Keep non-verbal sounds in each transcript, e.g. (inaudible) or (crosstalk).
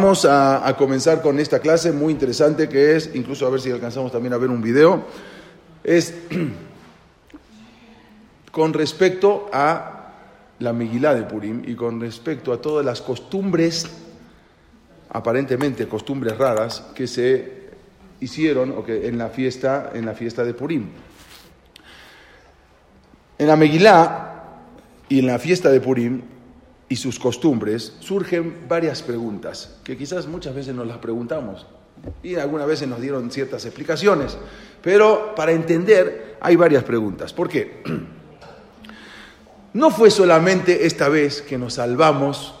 Vamos a, comenzar con esta clase muy interesante que es, incluso a ver si alcanzamos también a ver un video, es (clears throat) con respecto a la Megilá de Purim y con respecto a todas las costumbres, aparentemente costumbres raras, que se hicieron o que en la fiesta, en la fiesta de Purim. En la Megilá y en la fiesta de Purim y sus costumbres, surgen varias preguntas, que quizás muchas veces nos las preguntamos y algunas veces nos dieron ciertas explicaciones, pero para entender hay varias preguntas. ¿Por qué? No fue solamente esta vez que nos salvamos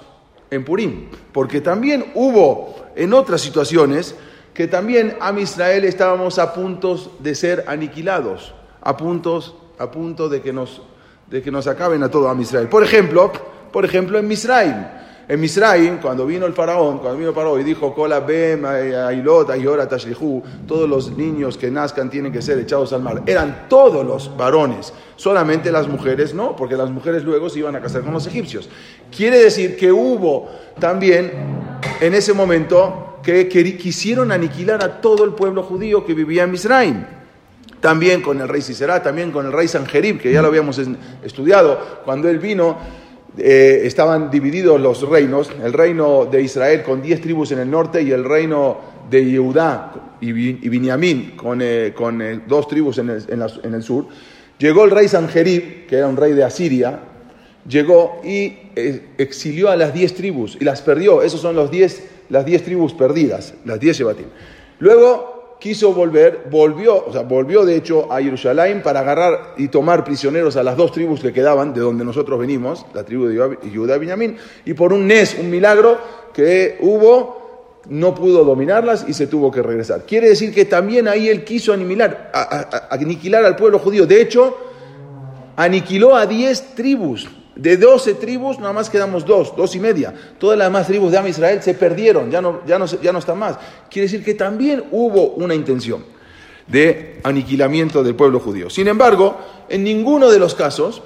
en Purim, porque también hubo en otras situaciones que también a Israel estábamos a puntos de ser aniquilados, a, puntos, a punto de que, nos, de que nos acaben a todo a Israel. Por ejemplo, por ejemplo, en Misraim. En Misraim, cuando vino el faraón, cuando vino el faraón y dijo, Kola bem, ailot, ayora, tashlihu, todos los niños que nazcan tienen que ser echados al mar. Eran todos los varones, solamente las mujeres no, porque las mujeres luego se iban a casar con los egipcios. Quiere decir que hubo también en ese momento que quisieron aniquilar a todo el pueblo judío que vivía en Misraim también con el rey Siserá, también con el rey Sanjerib, que ya lo habíamos estudiado, cuando él vino eh, estaban divididos los reinos, el reino de Israel con diez tribus en el norte y el reino de Yehudá y, Binyamin con, eh, con eh, dos tribus en el, en, el, sur. Llegó el rey Sanjerib, que era un rey de Asiria, llegó y exilió a las diez tribus y las perdió. Esos son los diez, las diez tribus perdidas, las diez Shebatim. Luego quiso volver, volvió, o sea, volvió de hecho a Jerusalén para agarrar y tomar prisioneros a las dos tribus que quedaban de donde nosotros venimos, la tribu de Judá y Benjamín, y por un nes, un milagro que hubo, no pudo dominarlas y se tuvo que regresar. Quiere decir que también ahí él quiso aniquilar, a, aniquilar al pueblo judío. De hecho, aniquiló a diez tribus de doce tribus, nada más quedamos dos, dos y media. Todas las demás tribus de Am Israel se perdieron, ya no, ya, no, ya no están más. Quiere decir que también hubo una intención de aniquilamiento del pueblo judío. Sin embargo, en ninguno de los casos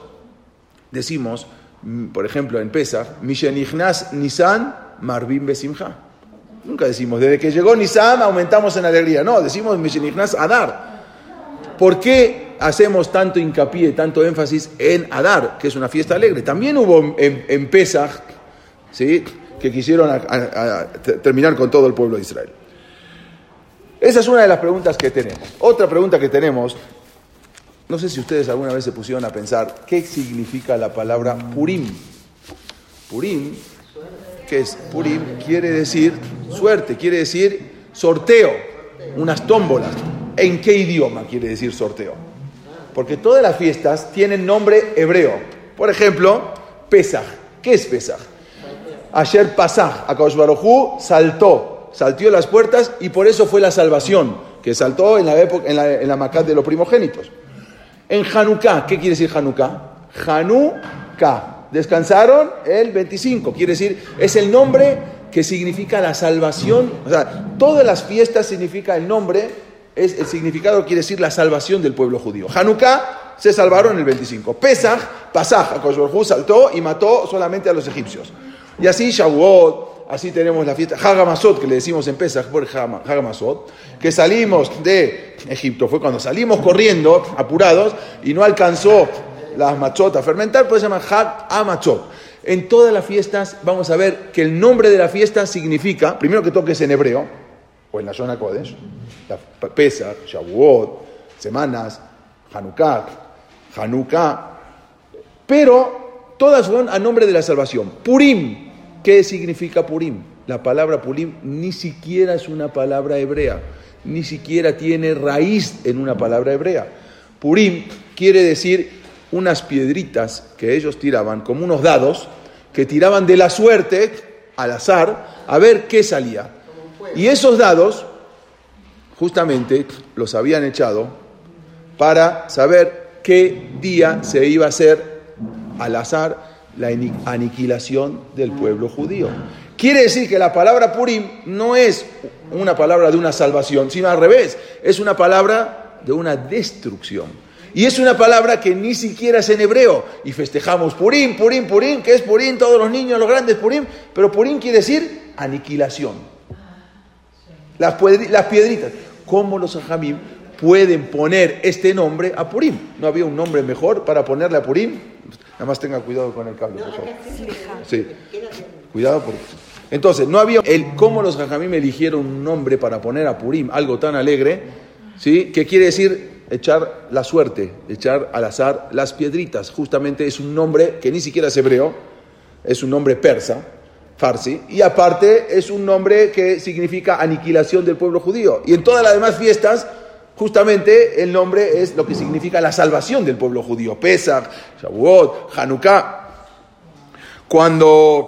decimos, mm, por ejemplo, en Pesach, Mishenichnas Nisan Marvin Besimha. Nunca decimos, desde que llegó Nisan aumentamos en alegría. No, decimos Mishenichnas Adar. ¿Por qué hacemos tanto hincapié, tanto énfasis en Adar, que es una fiesta alegre? También hubo en, Pesach, ¿sí? que quisieron terminar con todo el pueblo de Israel. Esa es una de las preguntas que tenemos. Otra pregunta que tenemos, no sé si ustedes alguna vez se pusieron a pensar, ¿qué significa la palabra Purim? Purim, ¿qué es? Purim quiere decir suerte, quiere decir sorteo, unas tómbolas. ¿En qué idioma quiere decir sorteo? Porque todas las fiestas tienen nombre hebreo. Por ejemplo, Pesach. ¿Qué es Pesach? Ayer Pasaj, Akadosh Barujú saltó, saltió las puertas y por eso fue la salvación, que saltó en la época, en la, en la de los primogénitos. En Hanukkah, ¿qué quiere decir Hanukkah? Hanukkah. Descansaron el 25, quiere decir, es el nombre que significa la salvación. O sea, todas las fiestas significa el nombre es, el significado quiere decir la salvación del pueblo judío. Hanukkah se salvaron el 25. Pesach, Pasaj, Akosh saltó y mató solamente a los egipcios. Y así Shavuot, así tenemos la fiesta Hagamasot, que le decimos en Pesach por Hagamasot, que salimos de Egipto. Fue cuando salimos corriendo, apurados, y no alcanzó las machot a fermentar, pues se llama. En todas las fiestas vamos a ver que el nombre de la fiesta significa, primero que toques en hebreo, o en la zona Kodesh, Pesach, Shavuot, semanas, Hanukkah, Hanukkah, pero todas son a nombre de la salvación. Purim, ¿qué significa Purim? La palabra Purim ni siquiera es una palabra hebrea, ni siquiera tiene raíz en una palabra hebrea. Purim quiere decir unas piedritas que ellos tiraban como unos dados que tiraban de la suerte al azar a ver qué salía. Y esos dados justamente los habían echado para saber qué día se iba a hacer al azar la aniquilación del pueblo judío. Quiere decir que la palabra Purim no es una palabra de una salvación, sino al revés, es una palabra de una destrucción. Y es una palabra que ni siquiera es en hebreo. Y festejamos Purim, Purim, Purim, que es Purim, todos los niños, los grandes Purim. Pero Purim quiere decir aniquilación. Las, piedritas. ¿Cómo los ajamim pueden poner este nombre a Purim? ¿No había un nombre mejor para ponerle a Purim? Nada más tenga cuidado con el cable, por favor. Sí. Cuidado porque... Entonces, no había el cómo los me eligieron un nombre para poner a Purim, algo tan alegre, ¿sí? Que quiere decir echar la suerte, echar al azar las piedritas. Justamente es un nombre que ni siquiera es hebreo, es un nombre persa, farsi, y aparte es un nombre que significa aniquilación del pueblo judío. Y en todas las demás fiestas Justamente el nombre es lo que significa la salvación del pueblo judío. Pesach, Shavuot, Hanukkah. Cuando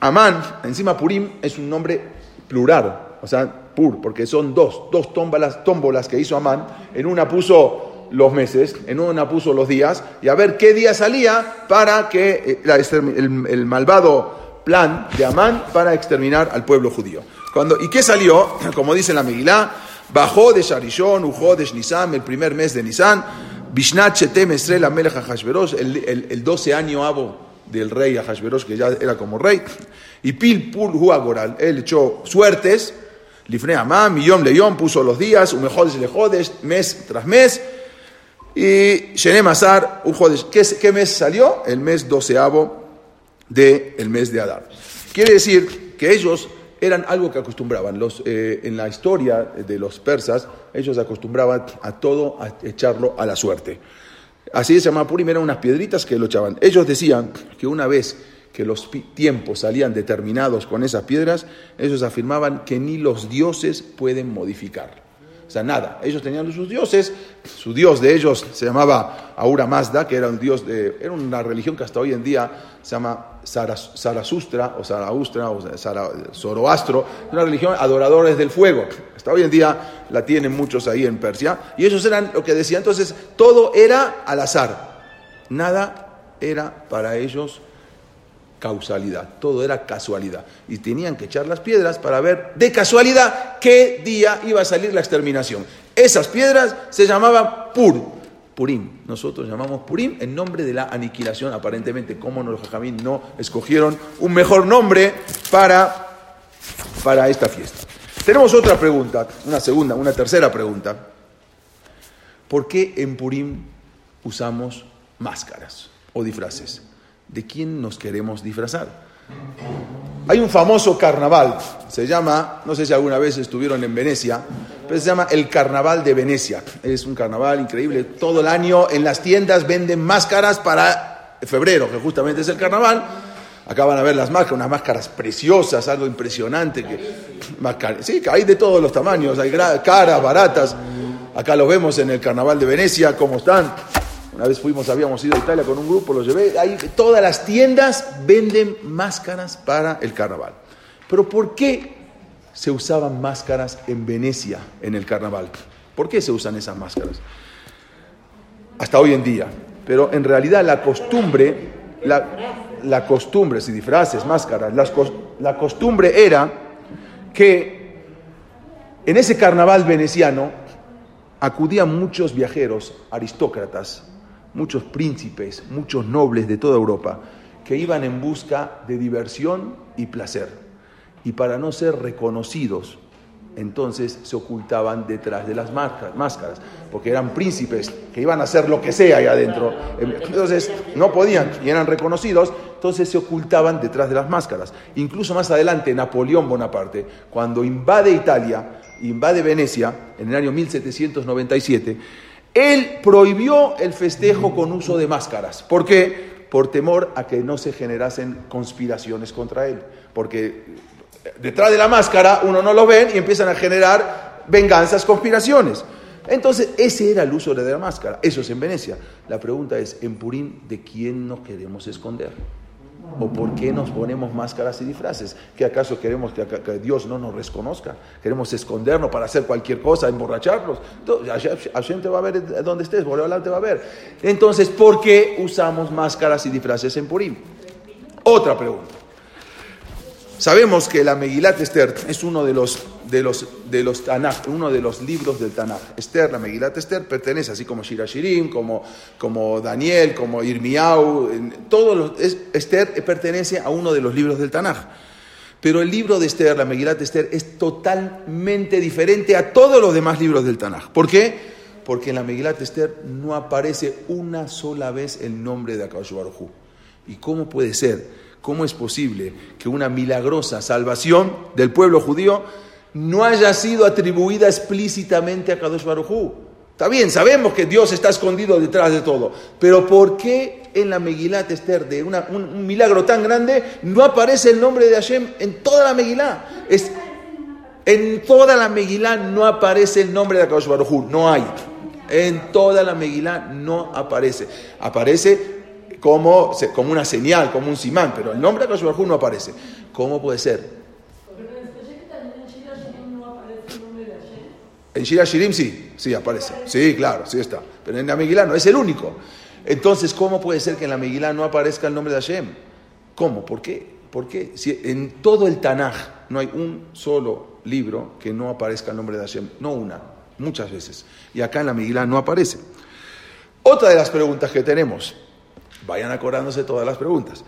Amán, encima Purim, es un nombre plural, o sea, pur, porque son dos, dos tómbolas, que hizo Amán. En una puso los meses, en una puso los días, y a ver qué día salía para que eh, el, malvado plan de Amán para exterminar al pueblo judío. Cuando, ¿Y qué salió? (clears throat) Como dice la Megilá, Bajó de Sharishon, Ujó de Nisan, el primer mes de Nisan, Bishnat Shetem Estrella Melech el, el, el 12 año abo del rey Ahashverosh, que ya era como rey, y Pil Pul Huagoral, él echó suertes, Lifne Amam, Millón León, puso los días, Umejodes Lejodes, mes tras mes, y Shenem Azar, ¿Qué, ¿Qué mes salió? El mes doceavo del mes de Adar. Quiere decir que ellos eran algo que acostumbraban. Los, eh, en la historia de los persas, ellos acostumbraban a todo a echarlo a la suerte. Así se llamaba Purim, eran unas piedritas que lo echaban. Ellos decían que una vez que los tiempos salían determinados con esas piedras, ellos afirmaban que ni los dioses pueden modificar. O sea, nada. Ellos tenían sus dioses. Su dios de ellos se llamaba Aura Mazda, que era un dios de. Era una religión que hasta hoy en día se llama Zarasustra, o Zaraustra, o Zoroastro. Una religión adoradores del fuego. Hasta hoy en día la tienen muchos ahí en Persia. Y ellos eran lo que decían. Entonces, todo era al azar. Nada era para ellos causalidad, todo era casualidad. Y tenían que echar las piedras para ver de casualidad qué día iba a salir la exterminación. Esas piedras se llamaban Pur, Purim. Nosotros llamamos Purim en nombre de la aniquilación, aparentemente, como los jajamín no escogieron un mejor nombre para, para esta fiesta. Tenemos otra pregunta, una segunda, una tercera pregunta. ¿Por qué en Purim usamos máscaras o disfraces? De quién nos queremos disfrazar. Hay un famoso carnaval, se llama, no sé si alguna vez estuvieron en Venecia, pero se llama el Carnaval de Venecia. Es un carnaval increíble, todo el año en las tiendas venden máscaras para febrero, que justamente es el carnaval. Acá van a ver las máscaras, unas máscaras preciosas, algo impresionante. Que, sí, hay de todos los tamaños, hay caras, baratas. Acá lo vemos en el Carnaval de Venecia, cómo están. Una vez fuimos, habíamos ido a Italia con un grupo, los llevé. Ahí todas las tiendas venden máscaras para el carnaval. Pero ¿por qué se usaban máscaras en Venecia en el carnaval? ¿Por qué se usan esas máscaras? Hasta hoy en día. Pero en realidad la costumbre, la, costumbre, si disfraces, máscaras, la costumbre era que en ese carnaval veneciano acudían muchos viajeros, aristócratas, muchos príncipes, muchos nobles de toda Europa, que iban en busca de diversión y placer. Y para no ser reconocidos, entonces se ocultaban detrás de las máscaras, porque eran príncipes que iban a hacer lo que sea ahí adentro. Entonces no podían y eran reconocidos, entonces se ocultaban detrás de las máscaras. Incluso más adelante, Napoleón Bonaparte, cuando invade Italia, invade Venecia en el año 1797, él prohibió el festejo con uso de máscaras. ¿Por qué? Por temor a que no se generasen conspiraciones contra él. Porque detrás de la máscara uno no lo ve y empiezan a generar venganzas, conspiraciones. Entonces, ese era el uso de la máscara. Eso es en Venecia. La pregunta es, en Purín, ¿de quién nos queremos esconder? ¿O por qué nos ponemos máscaras y disfraces? ¿Que acaso queremos que, Dios no nos reconozca? ¿Queremos escondernos para hacer cualquier cosa, emborracharnos? Hashem te va a ver donde estés, Boreolán te va a ver. Entonces, ¿por qué usamos máscaras y disfraces en Purim? Otra pregunta. Sabemos que la Megilat Esther es uno de los, de los, de los Tanakh, uno de los libros del Tanakh. Esther, la Megilat Esther, pertenece, así como Shira Shirim, como, como Daniel, como Irmiau, todos los, Esther pertenece a uno de los libros del Tanakh. Pero el libro de Esther, la Megilat Esther, es totalmente diferente a todos los demás libros del Tanakh. ¿Por qué? Porque en la Megilat Esther no aparece una sola vez el nombre de Baruj ¿Y cómo puede ser? ¿Cómo es posible que una milagrosa salvación del pueblo judío no haya sido atribuida explícitamente a Kadosh Baruj Está bien, sabemos que Dios está escondido detrás de todo, pero ¿por qué en la Megilat Esther de un, milagro tan grande no aparece el nombre de Hashem en toda la Megilá? Es, en toda la Megilá no aparece el nombre de Kadosh Baruj no hay. En toda la Megilá no aparece. Aparece como, como una señal, como un simán, pero el nombre de Akash no aparece. ¿Cómo puede ser? En Shira Shirim sí, sí aparece. Sí, claro, sí está. Pero en la Megilá no es el único. Entonces, ¿cómo puede ser que en la Megilá no aparezca el nombre de Hashem? ¿Cómo? ¿Por qué? ¿Por qué? Si en todo el Tanaj no hay un solo libro que no aparezca el nombre de Hashem. No una, muchas veces. Y acá en la Megilá no aparece. Otra de las preguntas que tenemos. Vayan acordándose todas las preguntas.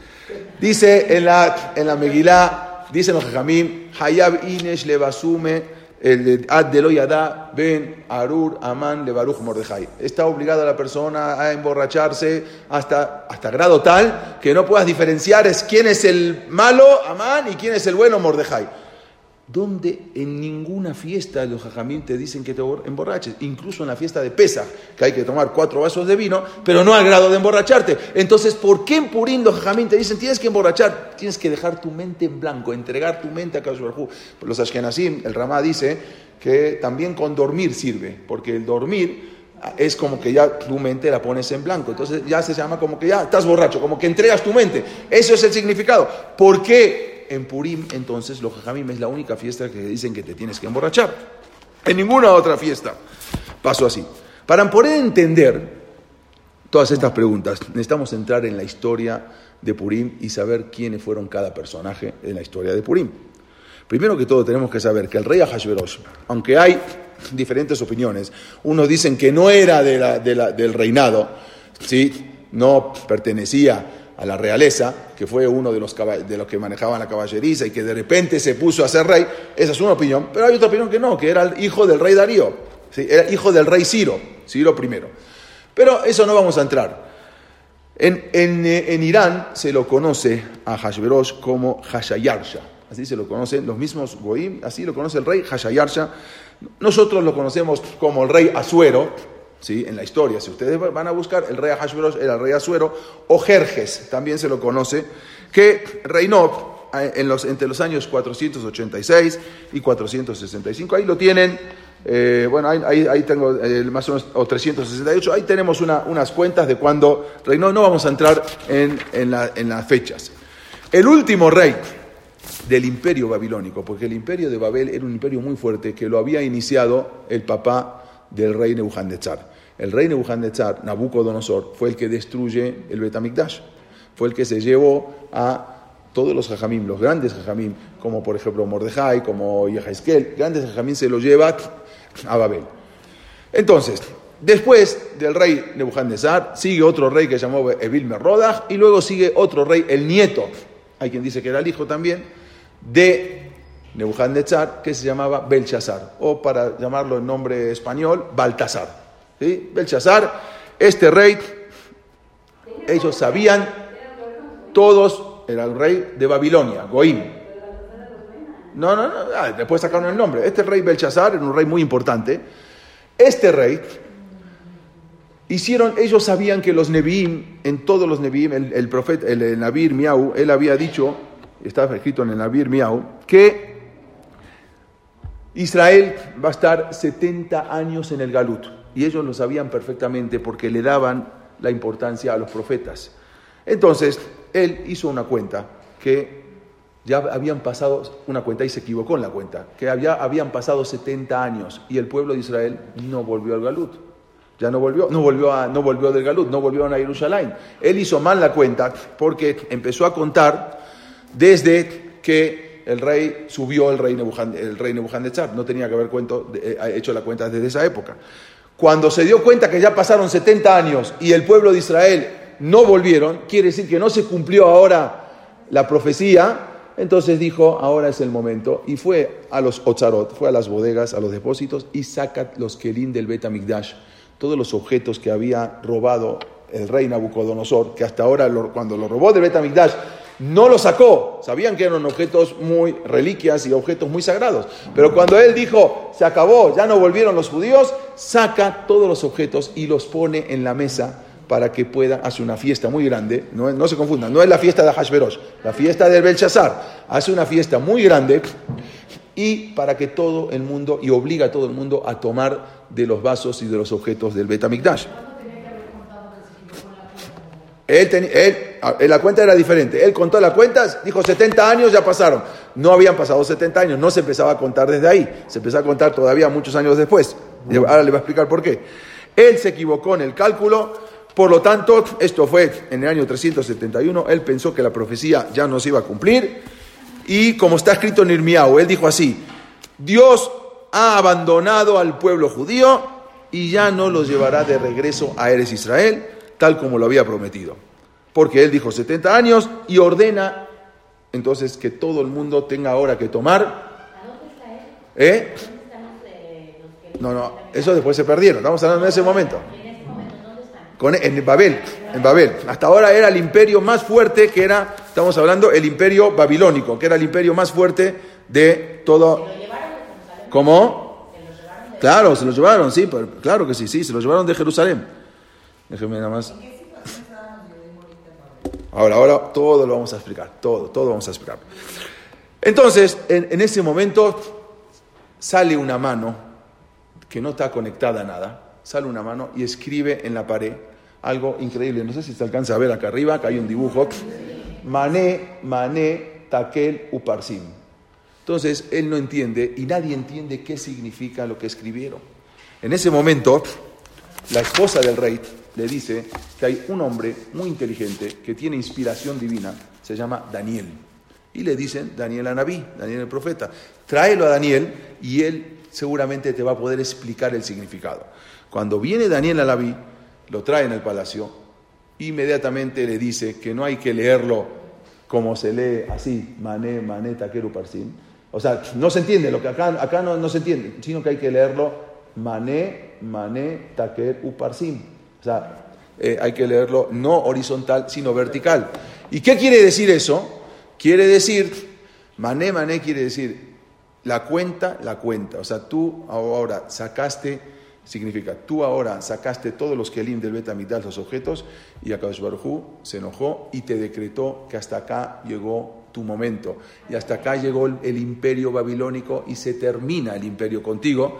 Dice en la, en la Megilá, dicen los Jajamim, Hayab Inesh Levasume, el Ad Deloyada, Ben Arur Amán Levaruch Mordejai. Está obligada la persona a emborracharse hasta, hasta grado tal que no puedas diferenciar es quién es el malo, Amán, y quién es el bueno, Mordejai donde en ninguna fiesta los jajamín te dicen que te emborraches, incluso en la fiesta de Pesach, que hay que tomar cuatro vasos de vino, pero no al grado de emborracharte. Entonces, ¿por qué en Purim los jajamín te dicen tienes que emborrachar? Tienes que dejar tu mente en blanco, entregar tu mente a Kadosh Los Ashkenazim, el Ramá dice que también con dormir sirve, porque el dormir es como que ya tu mente la pones en blanco. Entonces ya se llama como que ya estás borracho, como que entregas tu mente. Eso es el significado. ¿Por qué? En Purim, entonces, los Jajamim es la única fiesta que dicen que te tienes que emborrachar. En ninguna otra fiesta pasó así. Para poder entender todas estas preguntas, necesitamos entrar en la historia de Purim y saber quiénes fueron cada personaje en la historia de Purim. Primero que todo tenemos que saber que el rey Ahashverosh, aunque hay diferentes opiniones, unos dicen que no era del reinado, ¿sí? no pertenecía a la realeza, que fue uno de los, de los que manejaban la caballeriza y que de repente se puso a ser rey, esa es una opinión, pero hay otra opinión que no, que era el hijo del rey Darío, era hijo del rey Ciro, Ciro I. Pero eso no vamos a entrar. En, en, Irán se lo conoce a Hashverosh como Hashayarsha, así se lo conocen los mismos Goim, así lo conoce el rey Hashayarsha. Nosotros lo conocemos como el rey Asuero, ¿sí? en la historia. Si ustedes van a buscar, el rey Ahashverosh era el rey Asuero, o Jerjes, también se lo conoce, que reinó eh, entre los años 486 y 465. Ahí lo tienen, eh, bueno, ahí, tengo eh, más o menos, o 368, ahí tenemos unas cuentas de cuando reinó, no vamos a entrar en, en, en las fechas. El último rey del imperio babilónico, porque el imperio de Babel era un imperio muy fuerte que lo había iniciado el papá del rey Nebuchadnezzar. El rey Nebuchadnezzar, Nabucodonosor, fue el que destruye el Betamikdash. Fue el que se llevó a todos los jajamim, los grandes jajamim, como por ejemplo Mordejai, como Yehaiskel, grandes jajamim se los lleva a Babel. Entonces, después del rey Nebuchadnezzar, sigue otro rey que se llamó Evil Merodach, y luego sigue otro rey, el nieto, hay quien dice que era el hijo también, de Nebuchadnezzar, que se llamaba Belshazzar, o para llamarlo en nombre español, Baltasar. ¿Sí? Belshazzar, este rey, ellos sabían, todos, era el rey de Babilonia, Goim. No, no, no, ah, después sacaron el nombre. Este rey Belshazzar era un rey muy importante. Este rey, hicieron, ellos sabían que los Nevi'im, en todos los Nevi'im, el, profeta, el, el Nabir Miau, él había dicho, estaba escrito en el Nabir Miau, que Israel va a estar 70 años en el Galut. Y ellos lo sabían perfectamente porque le daban la importancia a los profetas. Entonces, él hizo una cuenta que ya habían pasado una cuenta y se equivocó en la cuenta, que había, habían pasado 70 años y el pueblo de Israel no volvió al Galut. Ya no volvió, no volvió, a, no volvió del Galut, no volvió a Jerusalén. Él hizo mal la cuenta porque empezó a contar desde que el rey subió el rey, el rey Nebuchadnezzar. No tenía que haber cuento, eh, hecho la cuenta desde esa época. Cuando se dio cuenta que ya pasaron 70 años y el pueblo de Israel no volvieron, quiere decir que no se cumplió ahora la profecía, entonces dijo, ahora es el momento, y fue a los Otzarot, fue a las bodegas, a los depósitos, y saca los Kelim del Bet todos los objetos que había robado el rey Nabucodonosor, que hasta ahora cuando lo robó del Bet no lo sacó, sabían que eran objetos muy reliquias y objetos muy sagrados, pero cuando él dijo, se acabó, ya no volvieron los judíos, saca todos los objetos y los pone en la mesa para que pueda hacer una fiesta muy grande. No, se confundan, no es la fiesta de Hashverosh, la fiesta del Belshazzar. Hace una fiesta muy grande y para que todo el mundo, y obliga a todo el mundo a tomar de los vasos y de los objetos del Betamikdash. Él, él, la cuenta era diferente. Él contó las cuentas, dijo 70 años ya pasaron. No habían pasado 70 años, no se empezaba a contar desde ahí. Se empezó a contar todavía muchos años después. Ahora le voy a explicar por qué. Él se equivocó en el cálculo por lo tanto, esto fue en el año 371, él pensó que la profecía ya no se iba a cumplir y como está escrito en Irmiao, él dijo así, Dios ha abandonado al pueblo judío y ya no los llevará de regreso a Eres Israel, tal como lo había prometido. Porque él dijo 70 años y ordena entonces que todo el mundo tenga ahora que tomar. ¿Eh? No, no, eso después se perdieron, estamos hablando en ese momento en Babel, en Babel. Hasta ahora era el imperio más fuerte que era, estamos hablando, el imperio babilónico, que era el imperio más fuerte de todo. ¿Cómo? Claro, se lo llevaron, sí, claro que sí, sí, se lo llevaron de Jerusalén. Déjeme nada más. Ahora, ahora todo lo vamos a explicar, todo, todo vamos a explicar. Entonces, en ese momento sale una mano que no está conectada a nada, sale una mano y escribe en la pared algo increíble. No sé si se alcanza a ver acá arriba, acá hay un dibujo. Mané, mané, takel, uparsim. Entonces él no entiende y nadie entiende qué significa lo que escribieron. En ese momento, la esposa del rey le dice que hay un hombre muy inteligente que tiene inspiración divina, se llama Daniel. Y le dicen Daniel Anabí, Daniel el profeta. Tráelo a Daniel y él seguramente te va a poder explicar el significado. Cuando viene Daniel Anabí, lo trae en el palacio, inmediatamente le dice que no hay que leerlo como se lee así, mané, mané, taqueru, parsim. O sea, no se entiende, lo que acá, acá no, no se entiende, sino que hay que leerlo mané, mané, taqueru, parsim. Eh, hay que leerlo no horizontal, sino vertical. ¿Y qué quiere decir eso? Quiere decir, mané, mané quiere decir la cuenta, la cuenta. O sea, tú ahora sacaste Significa, tú ahora sacaste todos los kelim del Betamigdash, los objetos, y Akadosh Baruj se enojó y te decretó que hasta acá llegó tu momento. Y hasta acá llegó el, imperio babilónico y se termina el imperio contigo.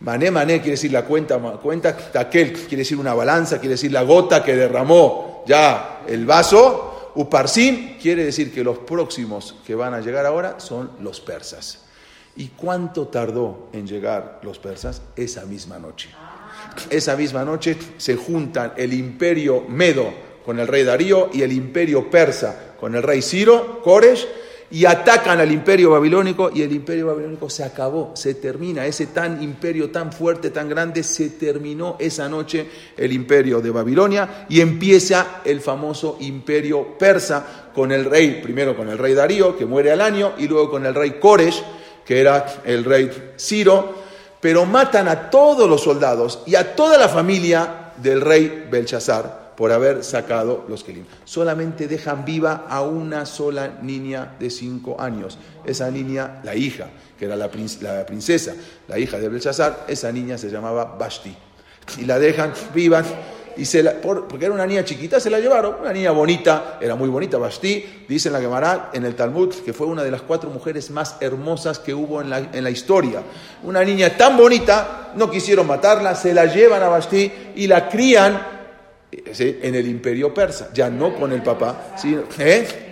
Mané, mané quiere decir la cuenta, cuenta, takel quiere decir una balanza, quiere decir la gota que derramó ya el vaso. Uparsin quiere decir que los próximos que van a llegar ahora son los persas. ¿Y cuánto tardó en llegar los persas? Esa misma noche. Esa misma noche se juntan el imperio medo con el rey Darío y el imperio persa con el rey Ciro, Koresh, y atacan al imperio babilónico y el imperio babilónico se acabó, se termina, ese tan imperio tan fuerte, tan grande, se terminó esa noche el imperio de Babilonia y empieza el famoso imperio persa con el rey, primero con el rey Darío, que muere al año, y luego con el rey Koresh, que era el rey Ciro, pero matan a todos los soldados y a toda la familia del rey Belshazzar por haber sacado los Kelim. Solamente dejan viva a una sola niña de cinco años. Esa niña, la hija, que era la, princesa, la hija de Belshazzar, esa niña se llamaba Basti. Y la dejan viva y se la, porque era una niña chiquita, se la llevaron, una niña bonita, era muy bonita, Basti, dice en la Gemara, en el Talmud, que fue una de las cuatro mujeres más hermosas que hubo en la, en la historia. Una niña tan bonita, no quisieron matarla, se la llevan a Basti y la crían en el imperio persa, ya no con el papá, ¿sí? ¿Eh?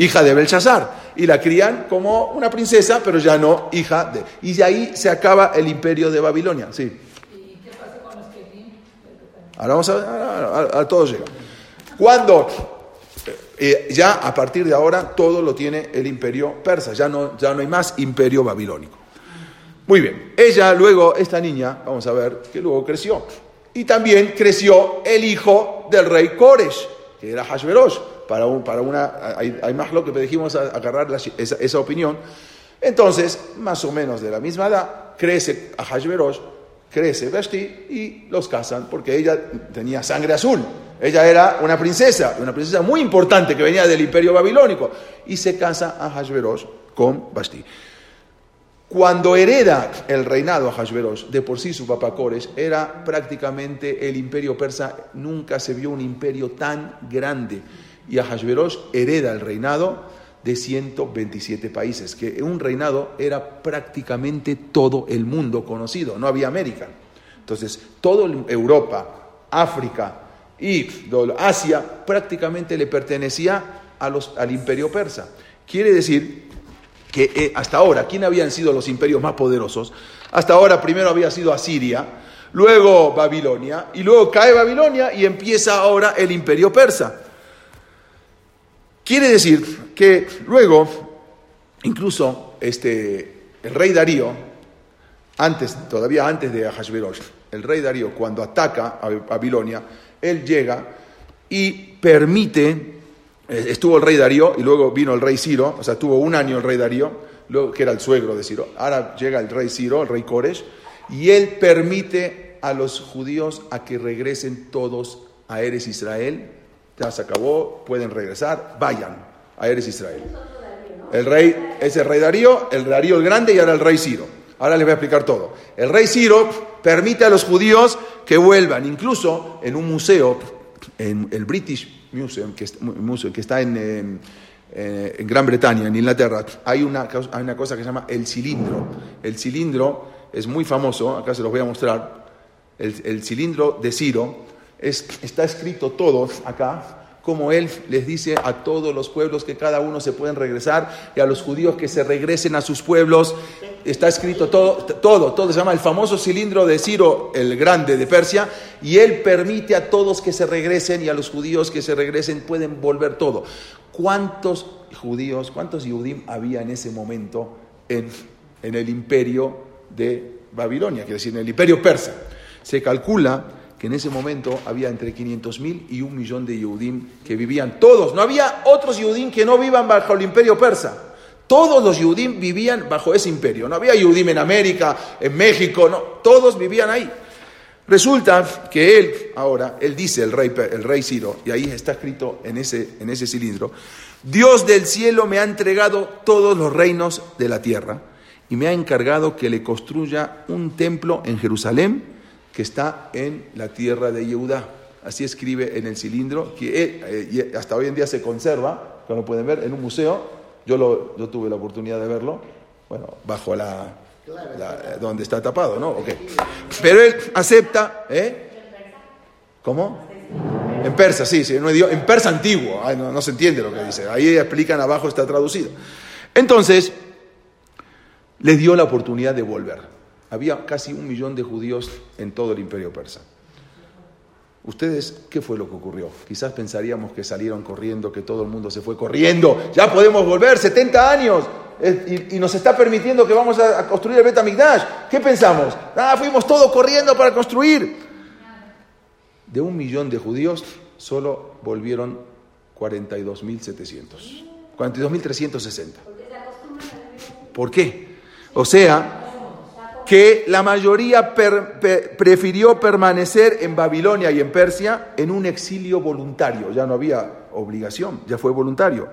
hija de Belshazzar. Y la crían como una princesa, pero ya no hija de... Y de ahí se acaba el imperio de Babilonia. Sí. Ahora vamos a ver, a, todos llega. Cuando eh, ya a partir de ahora todo lo tiene el imperio persa, ya no, ya no hay más imperio babilónico. Muy bien, ella luego, esta niña, vamos a ver, que luego creció. Y también creció el hijo del rey Koresh, que era Hashverosh. Para, para una, hay, más lo que dijimos a, agarrar esa, esa, opinión. Entonces, más o menos de la misma edad, crece a Hashverosh, crece Vashti y los casan porque ella tenía sangre azul. Ella era una princesa, una princesa muy importante que venía del imperio babilónico. Y se casa a Hashverosh con Vashti. Cuando hereda el reinado a Hashverosh, de por sí su papá Kores, era prácticamente el imperio persa, nunca se vio un imperio tan grande. Y a Hashverosh hereda el reinado de 127 países, que un reinado era prácticamente todo el mundo conocido, no había América. Entonces, toda Europa, África y Asia prácticamente le pertenecía a los, al imperio persa. Quiere decir que eh, hasta ahora, ¿quién habían sido los imperios más poderosos? Hasta ahora primero había sido Asiria, luego Babilonia, y luego cae Babilonia y empieza ahora el imperio persa. Quiere decir que luego, incluso este, el rey Darío, antes, todavía antes de Ahasverosh, el rey Darío cuando ataca a Babilonia, él llega y permite estuvo el rey Darío y luego vino el rey Ciro, o sea, tuvo un año el rey Darío, luego, que era el suegro de Ciro. Ahora llega el rey Ciro, el rey Koresh, y él permite a los judíos a que regresen todos a Eres Israel. Ya se acabó, pueden regresar, vayan a Eres Israel. El rey es el rey Darío, el Darío el Grande y ahora el rey Ciro. Ahora les voy a explicar todo. El rey Ciro permite a los judíos que vuelvan, incluso en un museo, en el British Museum, que, que está en, en, Gran Bretaña, en Inglaterra, hay una, hay una cosa que se llama el cilindro. El cilindro es muy famoso, acá se los voy a mostrar. El, el cilindro de Ciro es, está escrito todo acá, como él les dice a todos los pueblos que cada uno se pueden regresar y a los judíos que se regresen a sus pueblos. Está escrito todo, todo, todo se llama el famoso cilindro de Ciro el Grande de Persia y él permite a todos que se regresen y a los judíos que se regresen pueden volver todo. ¿Cuántos judíos, cuántos Yudim había en ese momento en, en el imperio de Babilonia, quiere decir, en el imperio persa? Se calcula que en ese momento había entre 500.000 y un millón de Yehudim que vivían todos. No había otros Yehudim que no vivan bajo el imperio persa. Todos los Yehudim vivían bajo ese imperio. No había Yehudim en América, en México, no. Todos vivían ahí. Resulta que él, ahora, él dice, el rey, el rey Ciro, y ahí está escrito en ese, en ese cilindro, Dios del cielo me ha entregado todos los reinos de la tierra y me ha encargado que le construya un templo en Jerusalén que está en la tierra de Yehudá. Así escribe en el cilindro, que eh, hasta hoy en día se conserva, como pueden ver, en un museo. Yo, lo, yo tuve la oportunidad de verlo, bueno, bajo la, donde está tapado, ¿no? Okay. Pero él acepta, ¿eh? ¿Cómo? En persa, sí, sí, en persa antiguo, no, no se entiende lo que dice. Ahí explican abajo, está traducido. Entonces, les dio la oportunidad de volver. Había casi un millón de judíos en todo el imperio persa. ¿Ustedes qué fue lo que ocurrió? Quizás pensaríamos que salieron corriendo, que todo el mundo se fue corriendo. Ya podemos volver, 70 años. Y, nos está permitiendo que vamos a, construir el Betamigdash. ¿Qué pensamos? Ah, fuimos todos corriendo para construir. De un millón de judíos, solo volvieron 42.700. 42.360. ¿Por qué? O sea, que la mayoría prefirió permanecer en Babilonia y en Persia en un exilio voluntario, ya no había obligación, ya fue voluntario,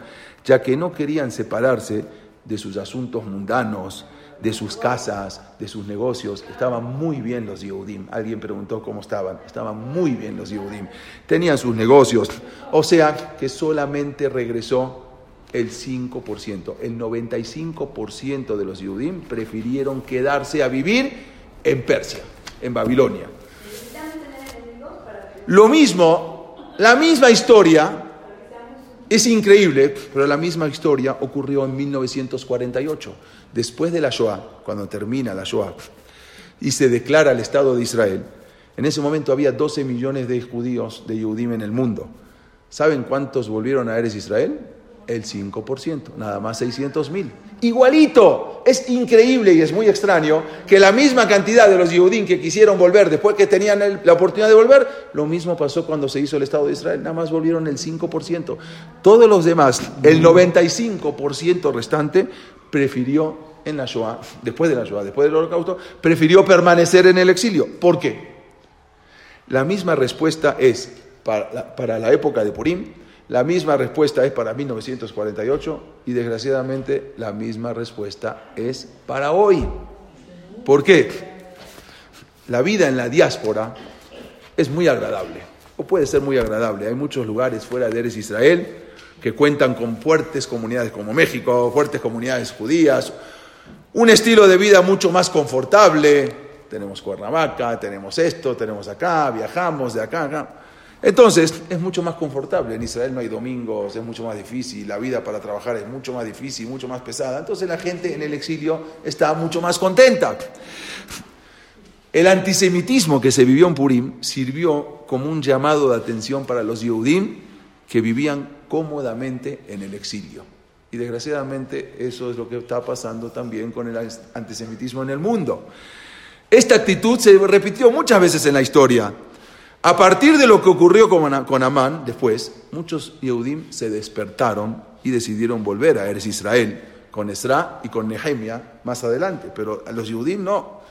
ya que no querían separarse de sus asuntos mundanos, de sus casas, de sus negocios. Estaban muy bien los Yehudim. Alguien preguntó cómo estaban. Estaban muy bien los Yehudim. Tenían sus negocios. O sea que solamente regresó el 5%. El 95% de los Yudim prefirieron quedarse a vivir en Persia, en Babilonia. Lo mismo La misma historia es increíble, pero la misma historia ocurrió en 1948, después de la Shoah, cuando termina la Shoah y se declara el Estado de Israel. En ese momento había 12 millones de judíos de Yehudim en el mundo. ¿Saben cuántos volvieron a Eres Israel? El 5%, nada más 600 mil. Igualito, es increíble y es muy extraño que la misma cantidad de los Yehudim que quisieron volver después que tenían la oportunidad de volver, lo mismo pasó cuando se hizo el Estado de Israel, nada más volvieron el 5%. Todos los demás, el 95% restante, prefirió en la Shoah, después de la Shoah, después del Holocausto, prefirió permanecer en el exilio. ¿Por qué? La misma respuesta es para la, época de Purim, la misma respuesta es para 1948 y desgraciadamente la misma respuesta es para hoy. ¿Por qué? La vida en la diáspora es muy agradable, o puede ser muy agradable. Hay muchos lugares fuera de Eres Israel que cuentan con fuertes comunidades como México, fuertes comunidades judías, un estilo de vida mucho más confortable. Tenemos Cuernavaca, tenemos esto, tenemos acá, viajamos de acá, acá. Entonces, es mucho más confortable. En Israel no hay domingos, es mucho más difícil, la vida para trabajar es mucho más difícil, mucho más pesada. Entonces, la gente en el exilio está mucho más contenta. El antisemitismo que se vivió en Purim sirvió como un llamado de atención para los Yehudim que vivían cómodamente en el exilio. Y desgraciadamente eso es lo que está pasando también con el antisemitismo en el mundo. Esta actitud se repitió muchas veces en la historia. A partir de lo que ocurrió con Amán, después, muchos Yehudim se despertaron y decidieron volver a Eres Israel, con Esra y con Nehemia más adelante, pero a los Yehudim no.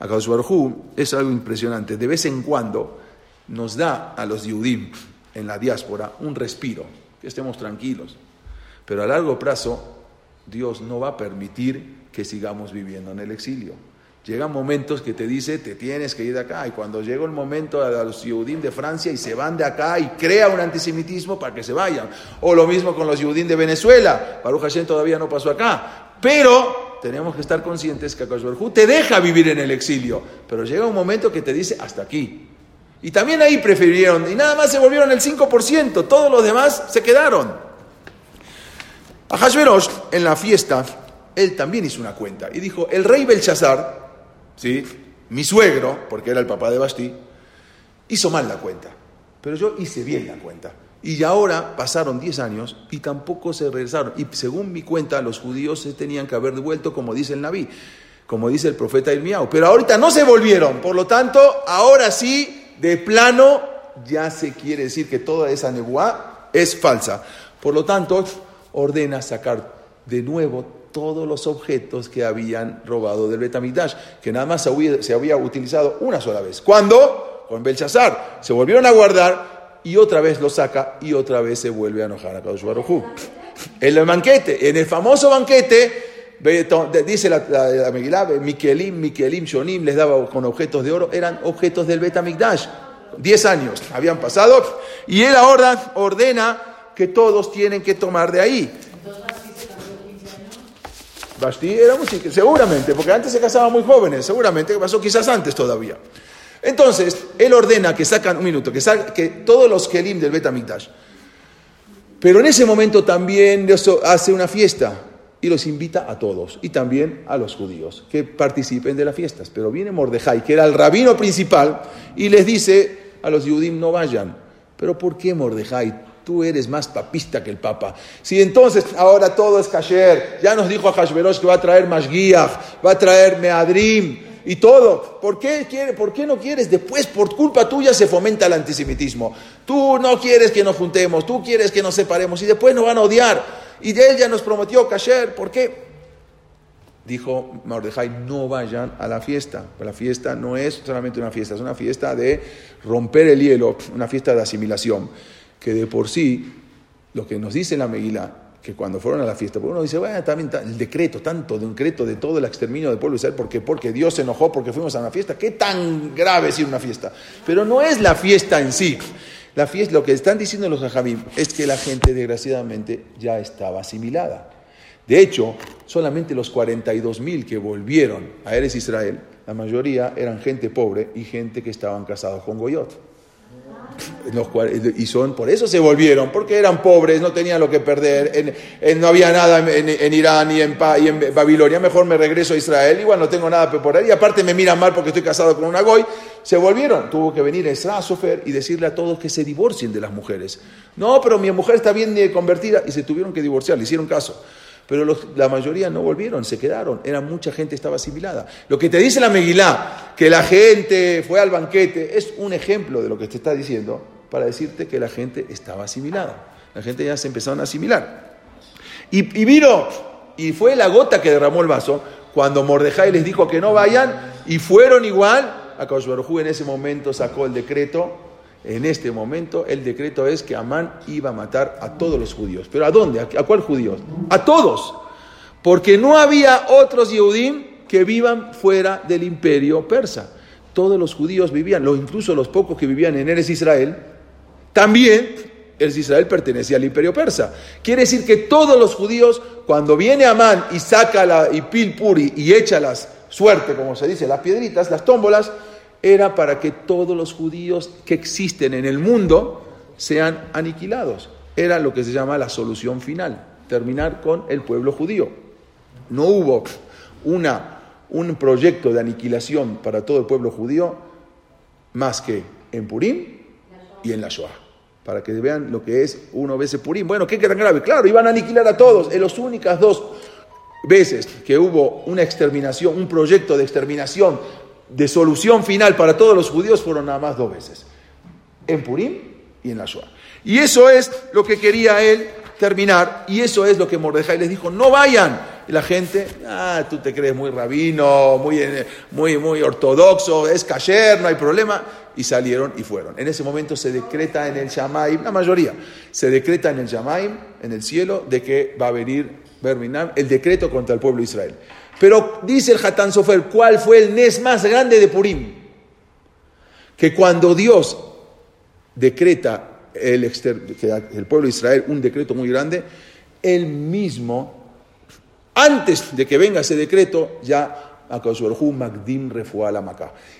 A Hu es algo impresionante. De vez en cuando nos da a los Yehudim en la diáspora un respiro, que estemos tranquilos. Pero a largo plazo, Dios no va a permitir que sigamos viviendo en el exilio. Llegan momentos que te dice, te tienes que ir de acá. Y cuando llega el momento a los Yehudim de Francia y se van de acá y crea un antisemitismo para que se vayan. O lo mismo con los Yehudim de Venezuela. Baruch Hashem todavía no pasó acá. Pero tenemos que estar conscientes que Akash te deja vivir en el exilio. Pero llega un momento que te dice, hasta aquí. Y también ahí prefirieron. Y nada más se volvieron el 5%. Todos los demás se quedaron. A Hashverosh, en la fiesta, él también hizo una cuenta. Y dijo, el rey Belshazzar ¿sí? mi suegro, porque era el papá de Basti, hizo mal la cuenta, pero yo hice bien la cuenta. Y ahora pasaron 10 años y tampoco se regresaron. Y según mi cuenta, los judíos se tenían que haber devuelto, como dice el Naví, como dice el profeta Irmiao. Pero ahorita no se volvieron. Por lo tanto, ahora sí, de plano, ya se quiere decir que toda esa nebuá es falsa. Por lo tanto, ordena sacar de nuevo todos los objetos que habían robado del Betamigdash, que nada más se había, utilizado una sola vez. ¿Cuándo? Con Belshazzar. Se volvieron a guardar y otra vez lo saca y otra vez se vuelve a enojar a Kadosh Baruj (laughs) En el banquete, en el famoso banquete, dice la, la, Mikelim, Mikelim, Shonim, les daba con objetos de oro, eran objetos del Betamigdash. Diez años habían pasado y él ahora ordena que todos tienen que tomar de ahí. Basti era música, seguramente, porque antes se casaban muy jóvenes, seguramente pasó quizás antes todavía. Entonces, él ordena que sacan, un minuto, que, que todos los Kelim del Betamikdash. Pero en ese momento también hace una fiesta y los invita a todos, y también a los judíos, que participen de las fiestas. Pero viene Mordejai, que era el rabino principal, y les dice a los judíos no vayan. ¿Pero por qué Mordejai? Tú eres más papista que el Papa. Si entonces ahora todo es kasher, ya nos dijo a Hashverosh que va a traer Mashgiach, va a traer Meadrim y todo. ¿Por qué, quiere, ¿Por qué no quieres? Después, por culpa tuya, se fomenta el antisemitismo. Tú no quieres que nos juntemos, tú quieres que nos separemos y después nos van a odiar. Y de él ya nos prometió kasher. ¿Por qué? Dijo Mordejai, no vayan a la fiesta. La fiesta no es solamente una fiesta, es una fiesta de romper el hielo, una fiesta de asimilación que de por sí, lo que nos dice la Megilá, que cuando fueron a la fiesta, uno dice, bueno, también el decreto, tanto de un decreto de todo el exterminio del pueblo de Israel, porque, porque Dios se enojó porque fuimos a una fiesta, qué tan grave es ir a una fiesta. Pero no es la fiesta en sí. La fiesta, lo que están diciendo los jajamim es que la gente desgraciadamente ya estaba asimilada. De hecho, solamente los 42.000 que volvieron a Eres Israel, la mayoría eran gente pobre y gente que estaban casados con Goyot. Y son, por eso se volvieron, porque eran pobres, no tenían lo que perder, no había nada en, Irán y en, Babilonia, mejor me regreso a Israel, igual no tengo nada por ahí, y aparte me miran mal porque estoy casado con una goy, se volvieron, tuvo que venir Esra Sofer y decirle a todos que se divorcien de las mujeres. No, pero mi mujer está bien convertida y se tuvieron que divorciar, le hicieron caso. Pero la mayoría no volvieron, se quedaron. Era mucha gente estaba asimilada. Lo que te dice la Megilá, que la gente fue al banquete, es un ejemplo de lo que te está diciendo para decirte que la gente estaba asimilada. La gente ya se empezaron a asimilar. Y, vino, y fue la gota que derramó el vaso, cuando Mordejai les dijo que no vayan, y fueron igual. A en ese momento sacó el decreto. En este momento el decreto es que Amán iba a matar a todos los judíos. ¿Pero a dónde? ¿A cuál judíos? A todos. Porque no había otros Yehudim que vivan fuera del imperio persa. Todos los judíos vivían, incluso los pocos que vivían en Eres Israel, también el Israel pertenecía al imperio persa. Quiere decir que todos los judíos, cuando viene Amán y saca la y puri y echa las suerte, como se dice, las piedritas, las tómbolas, era para que todos los judíos que existen en el mundo sean aniquilados. Era lo que se llama la solución final, terminar con el pueblo judío. No hubo una, un proyecto de aniquilación para todo el pueblo judío más que en Purim y en la Shoah para que vean lo que es uno veces Purim. Bueno, ¿qué tan grave? Claro, iban a aniquilar a todos. En las únicas dos veces que hubo una exterminación, un proyecto de exterminación, de solución final para todos los judíos, fueron nada más dos veces. En Purim y en la Shoah. Y eso es lo que quería él terminar, y eso es lo que Mordejai les dijo, no vayan. Y la gente, ah, tú te crees muy rabino, muy, muy, muy ortodoxo, es kasher, no hay problema y salieron y fueron. En ese momento se decreta en el Shamaim, la mayoría, se decreta en el Shamaim, en el cielo, de que va a venir Berminam, el decreto contra el pueblo de Israel. Pero dice el Hatán Sofer, ¿cuál fue el Nes más grande de Purim? Que cuando Dios decreta el, el pueblo de Israel un decreto muy grande, él mismo, antes de que venga ese decreto, ya Magdim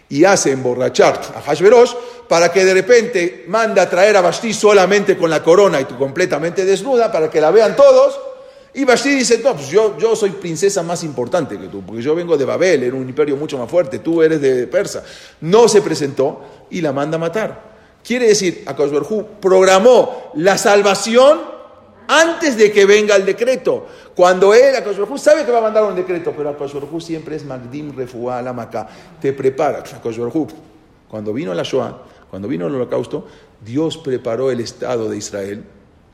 Y hace emborrachar a Hashverosh para que de repente manda a traer a Basti solamente con la corona y tú completamente desnuda para que la vean todos. Y Basti dice, no, pues yo, soy princesa más importante que tú, porque yo vengo de Babel, era un imperio mucho más fuerte, tú eres de Persa. No se presentó y la manda a matar. Quiere decir, Akashverhu programó la salvación antes de que venga el decreto. Cuando él, Akash sabe que va a mandar un decreto, pero Akash siempre es Magdim Refuá Maca. Te prepara, Akash Cuando vino la Shoah, cuando vino el holocausto, Dios preparó el Estado de Israel,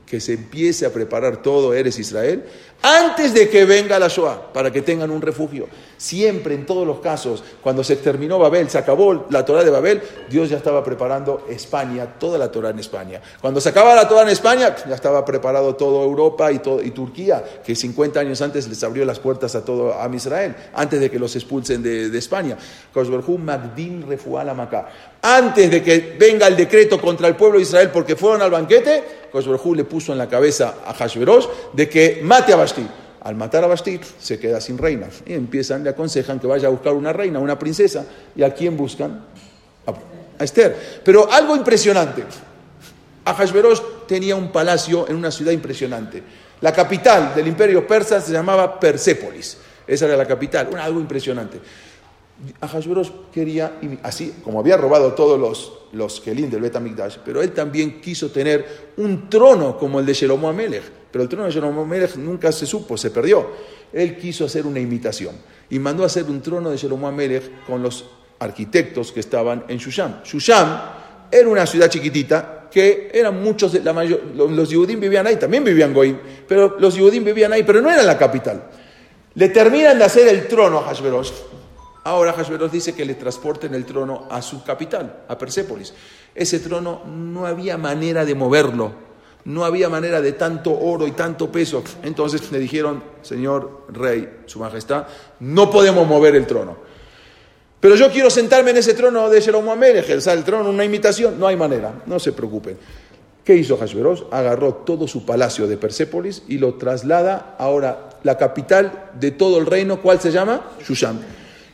que se empiece a preparar todo, eres Israel, antes de que venga la Shoah, para que tengan un refugio. Siempre, en todos los casos, cuando se terminó Babel, se acabó la Torah de Babel, Dios ya estaba preparando España, toda la Torah en España. Cuando se acaba la Torah en España, ya estaba preparado toda Europa y, todo, y Turquía, que 50 años antes les abrió las puertas a todo a Israel, antes de que los expulsen de, de España. Antes de que venga el decreto contra el pueblo de Israel porque fueron al banquete, le puso en la cabeza a Hashverosh de que mate a Al matar a Basti se queda sin reina. Y empiezan, le aconsejan que vaya a buscar una reina, una princesa. ¿Y a quién buscan? A, Esther. Pero algo impresionante. Ahasverosh tenía un palacio en una ciudad impresionante. La capital del imperio persa se llamaba Persépolis. Esa era la capital, algo impresionante. Ahasverosh quería, así como había robado todos los, los Kelim del Betamigdash, pero él también quiso tener un trono como el de Shelomo Amelech. Pero el trono de Shelomo Amelech nunca se supo, se perdió. Él quiso hacer una imitación y mandó a hacer un trono de Shelomo Amelech con los arquitectos que estaban en Shusham. Shusham era una ciudad chiquitita que eran muchos, la mayor, los, los vivían ahí, también vivían Goim, pero los Yudim vivían ahí, pero no era la capital. Le terminan de hacer el trono a Hashverosh Ahora Hashverosh dice que le transporten el trono a su capital, a Persépolis. Ese trono no había manera de moverlo, no había manera de tanto oro y tanto peso. Entonces le dijeron, señor rey, su majestad, no podemos mover el trono. Pero yo quiero sentarme en ese trono de Jeroboam ejercer el trono, una imitación. No hay manera, no se preocupen. ¿Qué hizo Hashverosh? Agarró todo su palacio de Persépolis y lo traslada ahora la capital de todo el reino, ¿cuál se llama? Shushan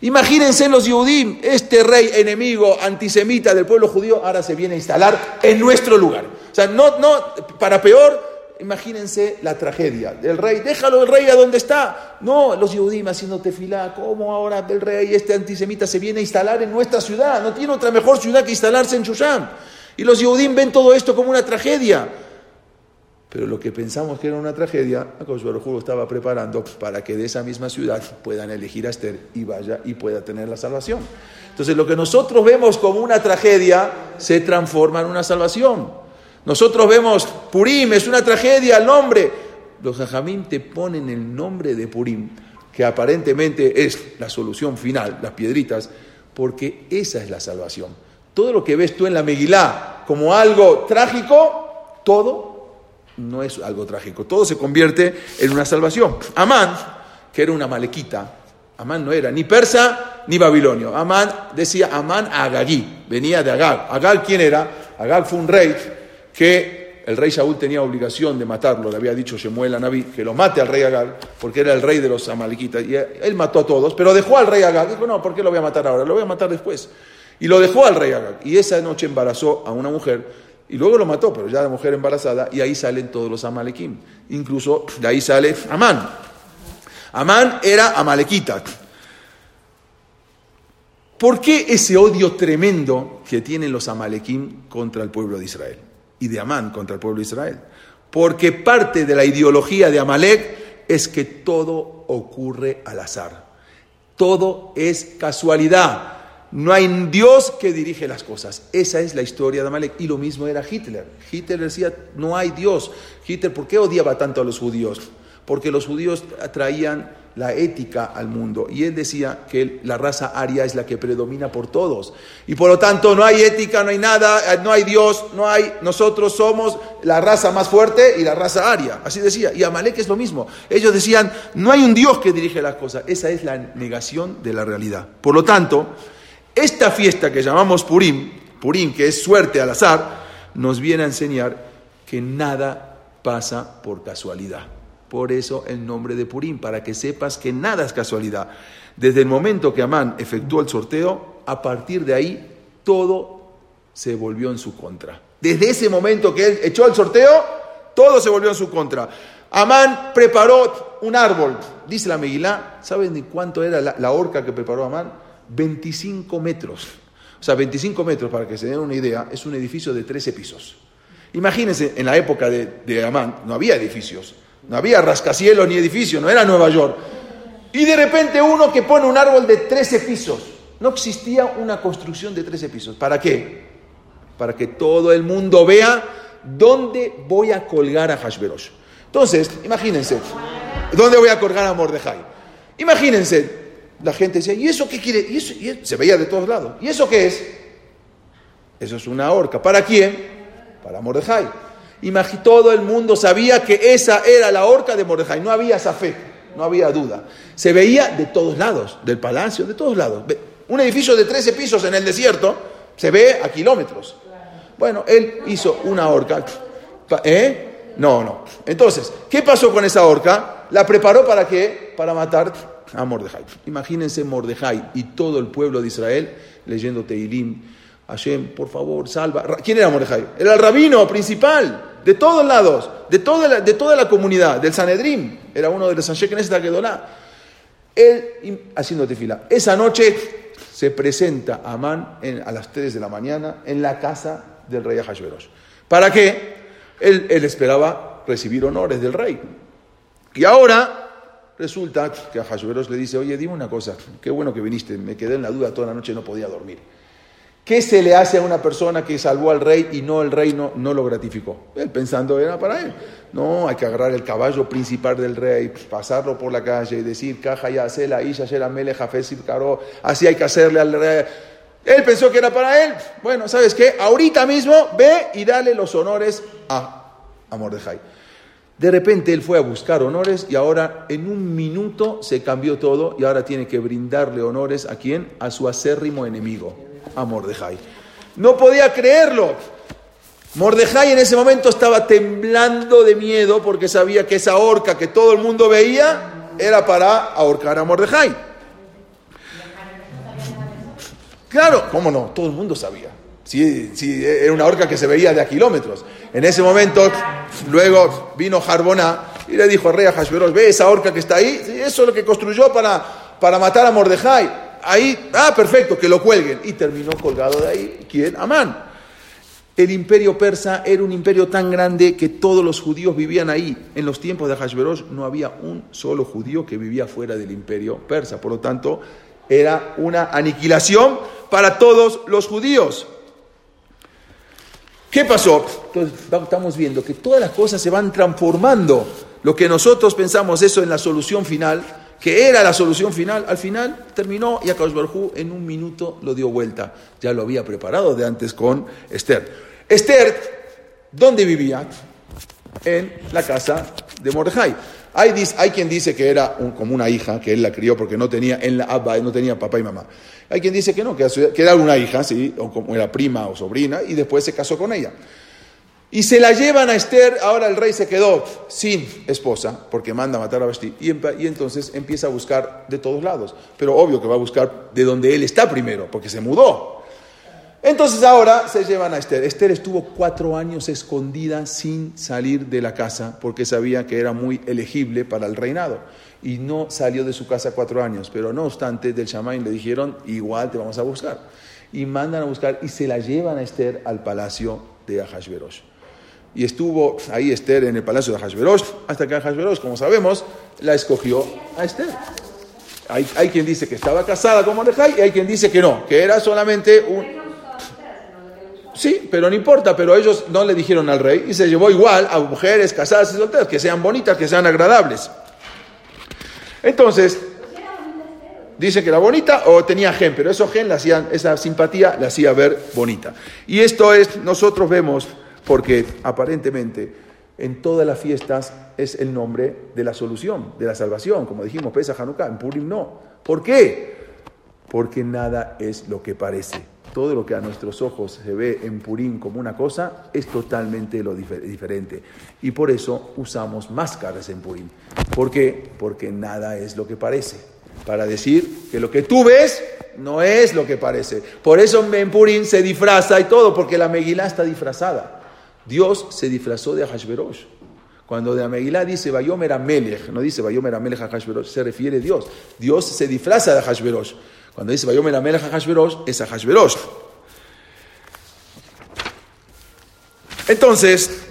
Imagínense los Yudim, este rey enemigo antisemita del pueblo judío ahora se viene a instalar en nuestro lugar. O sea, no, no, para peor, imagínense la tragedia del rey. Déjalo el rey a donde está. No, los Yudim haciendo tefilá. ¿Cómo ahora el rey, este antisemita, se viene a instalar en nuestra ciudad? No tiene otra mejor ciudad que instalarse en Shushan. Y los Yudim ven todo esto como una tragedia. Pero lo que pensamos que era una tragedia, Akadosh lo estaba preparando para que de esa misma ciudad puedan elegir a Esther y vaya y pueda tener la salvación. Entonces lo que nosotros vemos como una tragedia se transforma en una salvación. Nosotros vemos Purim, es una tragedia el nombre. Los jajamín te ponen el nombre de Purim, que aparentemente es la solución final, las piedritas, porque esa es la salvación. Todo lo que ves tú en la Megilá como algo trágico, todo no es algo trágico, todo se convierte en una salvación. Amán, que era una malequita, Amán no era ni persa ni babilonio. Amán decía Amán a Agagí, venía de Agag. Agag, ¿quién era? Agag fue un rey que el rey Saúl tenía obligación de matarlo, le había dicho Shemuel a Naví que lo mate al rey Agag, porque era el rey de los amalequitas. Y él mató a todos, pero dejó al rey Agag. Dijo, no, ¿por qué lo voy a matar ahora? Lo voy a matar después. Y lo dejó al rey Agag. Y esa noche embarazó a una mujer y luego lo mató, pero ya la mujer embarazada, y ahí salen todos los amalequim. Incluso de ahí sale Amán. Amán era amalequita. ¿Por qué ese odio tremendo que tienen los amalequim contra el pueblo de Israel? Y de Amán contra el pueblo de Israel. Porque parte de la ideología de Amalek es que todo ocurre al azar. Todo es casualidad. No hay Dios que dirige las cosas. Esa es la historia de Amalek. Y lo mismo era Hitler. Hitler decía, no hay Dios. Hitler, ¿por qué odiaba tanto a los judíos? Porque los judíos traían la ética al mundo. Y él decía que la raza aria es la que predomina por todos. Y por lo tanto no hay ética, no hay nada, no hay Dios, no hay... Nosotros somos la raza más fuerte y la raza aria. Así decía. Y Amalek es lo mismo. Ellos decían, no hay un Dios que dirige las cosas. Esa es la negación de la realidad. Por lo tanto... Esta fiesta que llamamos Purim, Purim, que es suerte al azar, nos viene a enseñar que nada pasa por casualidad. Por eso el nombre de Purim, para que sepas que nada es casualidad. Desde el momento que Amán efectuó el sorteo, a partir de ahí todo se volvió en su contra. Desde ese momento que él echó el sorteo, todo se volvió en su contra. Amán preparó un árbol. Dice la Megilá, ¿saben cuánto era la, horca que preparó Amán? 25 metros. O sea, 25 metros, para que se den una idea, es un edificio de 13 pisos. Imagínense, en la época de Amán no había edificios, no había rascacielos ni edificios, no era Nueva York. Y de repente uno que pone un árbol de 13 pisos. No existía una construcción de 13 pisos. ¿Para qué? Para que todo el mundo vea dónde voy a colgar a Hashverosh. Entonces, imagínense, ¿dónde voy a colgar a Mordejai? Imagínense, la gente decía, ¿y eso qué quiere? ¿Y eso? se veía de todos lados. ¿Y eso qué es? Eso es una horca. ¿Para quién? Para Mordejai. Todo el mundo sabía que esa era la horca de Mordejai. No había esa fe, no había duda. Se veía de todos lados, del palacio, de todos lados. Un edificio de 13 pisos en el desierto se ve a kilómetros. Bueno, él hizo una horca. ¿Eh? No, no. Entonces, ¿qué pasó con esa horca? ¿La preparó para qué? Para matar a Mordejai. Imagínense Mordejai y todo el pueblo de Israel leyendo Teilim. Hashem, por favor, salva. ¿Quién era Mordejai? Era el rabino principal de todos lados, de toda la, de toda la comunidad, del Sanedrim. Era uno de los Anshekenes de Akedolá. Él haciendo tefila. Esa noche se presenta Amán en, a las 3 de la mañana en la casa del rey Ahashverosh. ¿Para qué? Él, esperaba recibir honores del rey. Y ahora Resulta que a le dice, oye, dime una cosa, qué bueno que viniste, me quedé en la duda toda la noche, no podía dormir. ¿Qué se le hace a una persona que salvó al rey y no el rey no, lo gratificó? Él pensando era para él. No, hay que agarrar el caballo principal del rey, pasarlo por la calle y decir, caja ya la isha la mele caro, así hay que hacerle al rey. Él pensó que era para él. Bueno, ¿sabes qué? Ahorita mismo ve y dale los honores a, a Mordejai. De repente él fue a buscar honores y ahora en un minuto se cambió todo y ahora tiene que brindarle honores a quién? A su acérrimo enemigo, a Mordejai. No podía creerlo. Mordejai en ese momento estaba temblando de miedo porque sabía que esa horca que todo el mundo veía era para ahorcar a Mordejai. Claro, ¿cómo no? Todo el mundo sabía. Sí, sí, era una horca que se veía de a kilómetros. En ese momento, luego vino Jarboná y le dijo al rey Hashverosh, ve esa horca que está ahí, eso es lo que construyó para, para matar a Mordejai. Ahí, ah, perfecto, que lo cuelguen. Y terminó colgado de ahí, ¿quién? Amán. El imperio persa era un imperio tan grande que todos los judíos vivían ahí. En los tiempos de Hashverosh no había un solo judío que vivía fuera del imperio persa. Por lo tanto, era una aniquilación para todos los judíos. ¿Qué pasó? Entonces estamos viendo que todas las cosas se van transformando. Lo que nosotros pensamos eso en la solución final, que era la solución final, al final terminó y Akadosh en un minuto lo dio vuelta. Ya lo había preparado de antes con Esther. Esther, ¿dónde vivía? En la casa de Mordejai. Hay, hay, quien dice que era como una hija, que él la crió porque no tenía, en la Abba, no tenía papá y mamá. Hay quien dice que no, que, era una hija, ¿sí? o como era prima o sobrina, y después se casó con ella. Y se la llevan a Esther, ahora el rey se quedó sin esposa, porque manda a matar a Basti, y, entonces empieza a buscar de todos lados. Pero obvio que va a buscar de donde él está primero, porque se mudó. Entonces ahora se llevan a Esther. Esther estuvo cuatro años escondida sin salir de la casa, porque sabía que era muy elegible para el reinado. Y no salió de su casa cuatro años, pero no obstante, del Shamain le dijeron, igual te vamos a buscar. Y mandan a buscar y se la llevan a Esther al palacio de Ahashverosh. Y estuvo ahí Esther en el palacio de Hashverosh, hasta que Hashverosh, como sabemos, la escogió a Esther. Hay, hay quien dice que estaba casada con Mordejai y hay quien dice que no, que era solamente un... Sí, pero no importa, pero ellos no le dijeron al rey y se llevó igual a mujeres casadas y solteras, que sean bonitas, que sean agradables. Entonces, dice que era bonita o tenía gen, pero eso gen, la hacían, esa simpatía la hacía ver bonita. Y esto es, nosotros vemos porque aparentemente en todas las fiestas es el nombre de la solución, de la salvación, como dijimos, Pesa Hanukkah, en Purim no. ¿Por qué? Porque nada es lo que parece. Todo lo que a nuestros ojos se ve en Purim como una cosa es totalmente lo diferente. Y por eso usamos máscaras en Purim. ¿Por qué? Porque nada es lo que parece. Para decir que lo que tú ves no es lo que parece. Por eso en Purim se disfraza y todo, porque la Megilá está disfrazada. Dios se disfrazó de Ahashverosh. Cuando de Amegilá dice Bayomer Amelech, no dice Bayomer Amelech Ahashverosh, se refiere a Dios. Dios se disfraza de Ahashverosh. Cuando dice Bayomer Amelech Ahashverosh, es Ahashverosh. Entonces,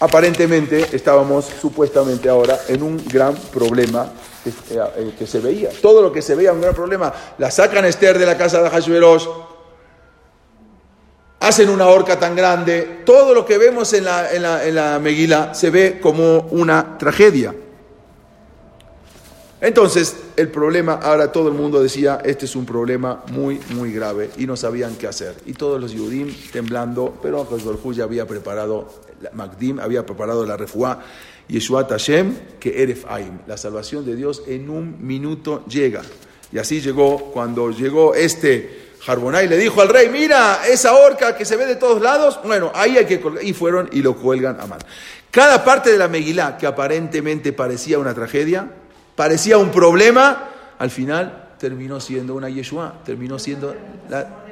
aparentemente estábamos supuestamente ahora en un gran problema que, eh, eh, se veía. Todo lo que se veía un gran problema. La sacan Esther de la casa de Ahashverosh hacen una horca tan grande, todo lo que vemos en la, en la, en la Meguila se ve como una tragedia. Entonces, el problema, ahora todo el mundo decía, este es un problema muy, muy grave, y no sabían qué hacer. Y todos los Yudim temblando, pero José ya había preparado, Magdim había preparado la refuá, Yeshua Tashem, que Eref Aim, la salvación de Dios en un minuto llega. Y así llegó, cuando llegó este Harbonay le dijo al rey, mira, esa horca que se ve de todos lados, bueno, ahí hay que colgar. Y fueron y lo cuelgan a mano. Cada parte de la Megilá que aparentemente parecía una tragedia, parecía un problema, al final terminó siendo una Yeshua, terminó siendo la...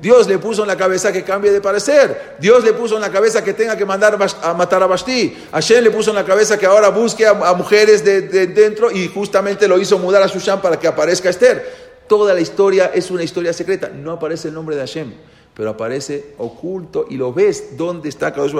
Dios le puso en la cabeza que cambie de parecer. Dios le puso en la cabeza que tenga que mandar a matar a Basti. Hashem le puso en la cabeza que ahora busque a, mujeres de, dentro y justamente lo hizo mudar a Sushan para que aparezca Esther. Toda la historia es una historia secreta. No aparece el nombre de Hashem, pero aparece oculto y lo ves dónde está Kadosh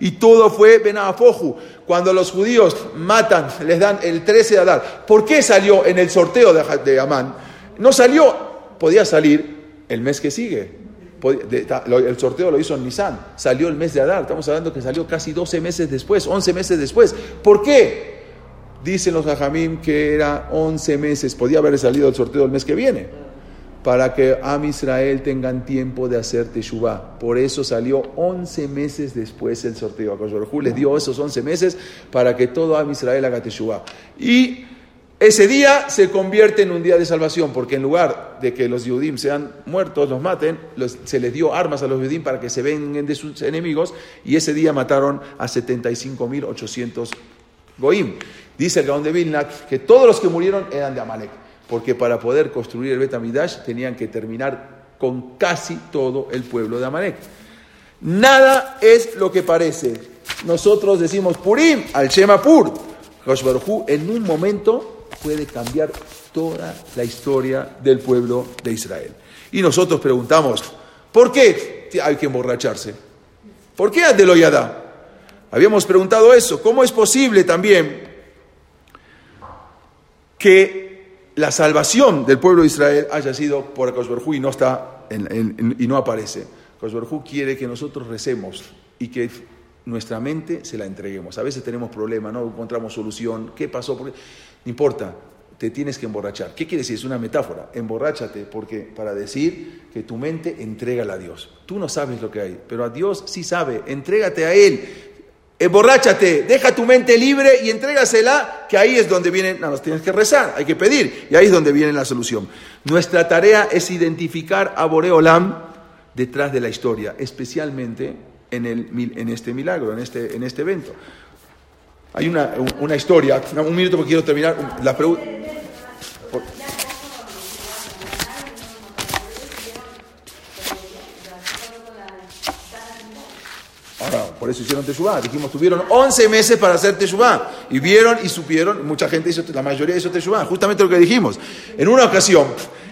Y todo fue Benafoju. Cuando los judíos matan, les dan el 13 de Adar. ¿Por qué salió en el sorteo de, Amán? No salió, podía salir el mes que sigue. El sorteo lo hizo en Nisan. Salió el mes de Adar. Estamos hablando que salió casi 12 meses después, 11 meses después. ¿Por qué? Dicen los Jajamim que era 11 meses, podía haber salido el sorteo el mes que viene, para que Am Israel tengan tiempo de hacer Teshuvah. Por eso salió 11 meses después el sorteo. A les dio esos 11 meses para que todo Am Israel haga Teshuvah. Y ese día se convierte en un día de salvación, porque en lugar de que los Yudim sean muertos, los maten, se les dio armas a los Yudim para que se vengan de sus enemigos, y ese día mataron a 75.800 Goim. Dice el Gaón de Vilna que todos los que murieron eran de Amalek. porque para poder construir el Betamidash tenían que terminar con casi todo el pueblo de Amalek. Nada es lo que parece. Nosotros decimos Purim al Shema Pur. en un momento puede cambiar toda la historia del pueblo de Israel. Y nosotros preguntamos, ¿por qué hay que emborracharse? ¿Por qué Adeloyada? Habíamos preguntado eso. ¿Cómo es posible también que la salvación del pueblo de Israel haya sido por Akashberhu y no está y no aparece? Akashberhu quiere que nosotros recemos y que nuestra mente se la entreguemos. A veces tenemos problemas, no encontramos solución. ¿Qué pasó? No importa, te tienes que emborrachar. ¿Qué quiere decir? Es una metáfora. Emborráchate porque para decir que tu mente entrégala a Dios. Tú no sabes lo que hay, pero a Dios sí sabe. Entrégate a Él. Emborráchate, deja tu mente libre y entrégasela, que ahí es donde vienen, no, nos tienes que rezar, hay que pedir, y ahí es donde viene la solución. Nuestra tarea es identificar a Boreolam detrás de la historia, especialmente en, el, en este milagro, en este, en este evento. Hay una, una historia, un minuto porque quiero terminar. La pregunta. Por eso hicieron Teshuvah. Dijimos, tuvieron 11 meses para hacer Teshuvah. Y vieron y supieron, mucha gente hizo, la mayoría hizo Teshuvah. Justamente lo que dijimos. En una ocasión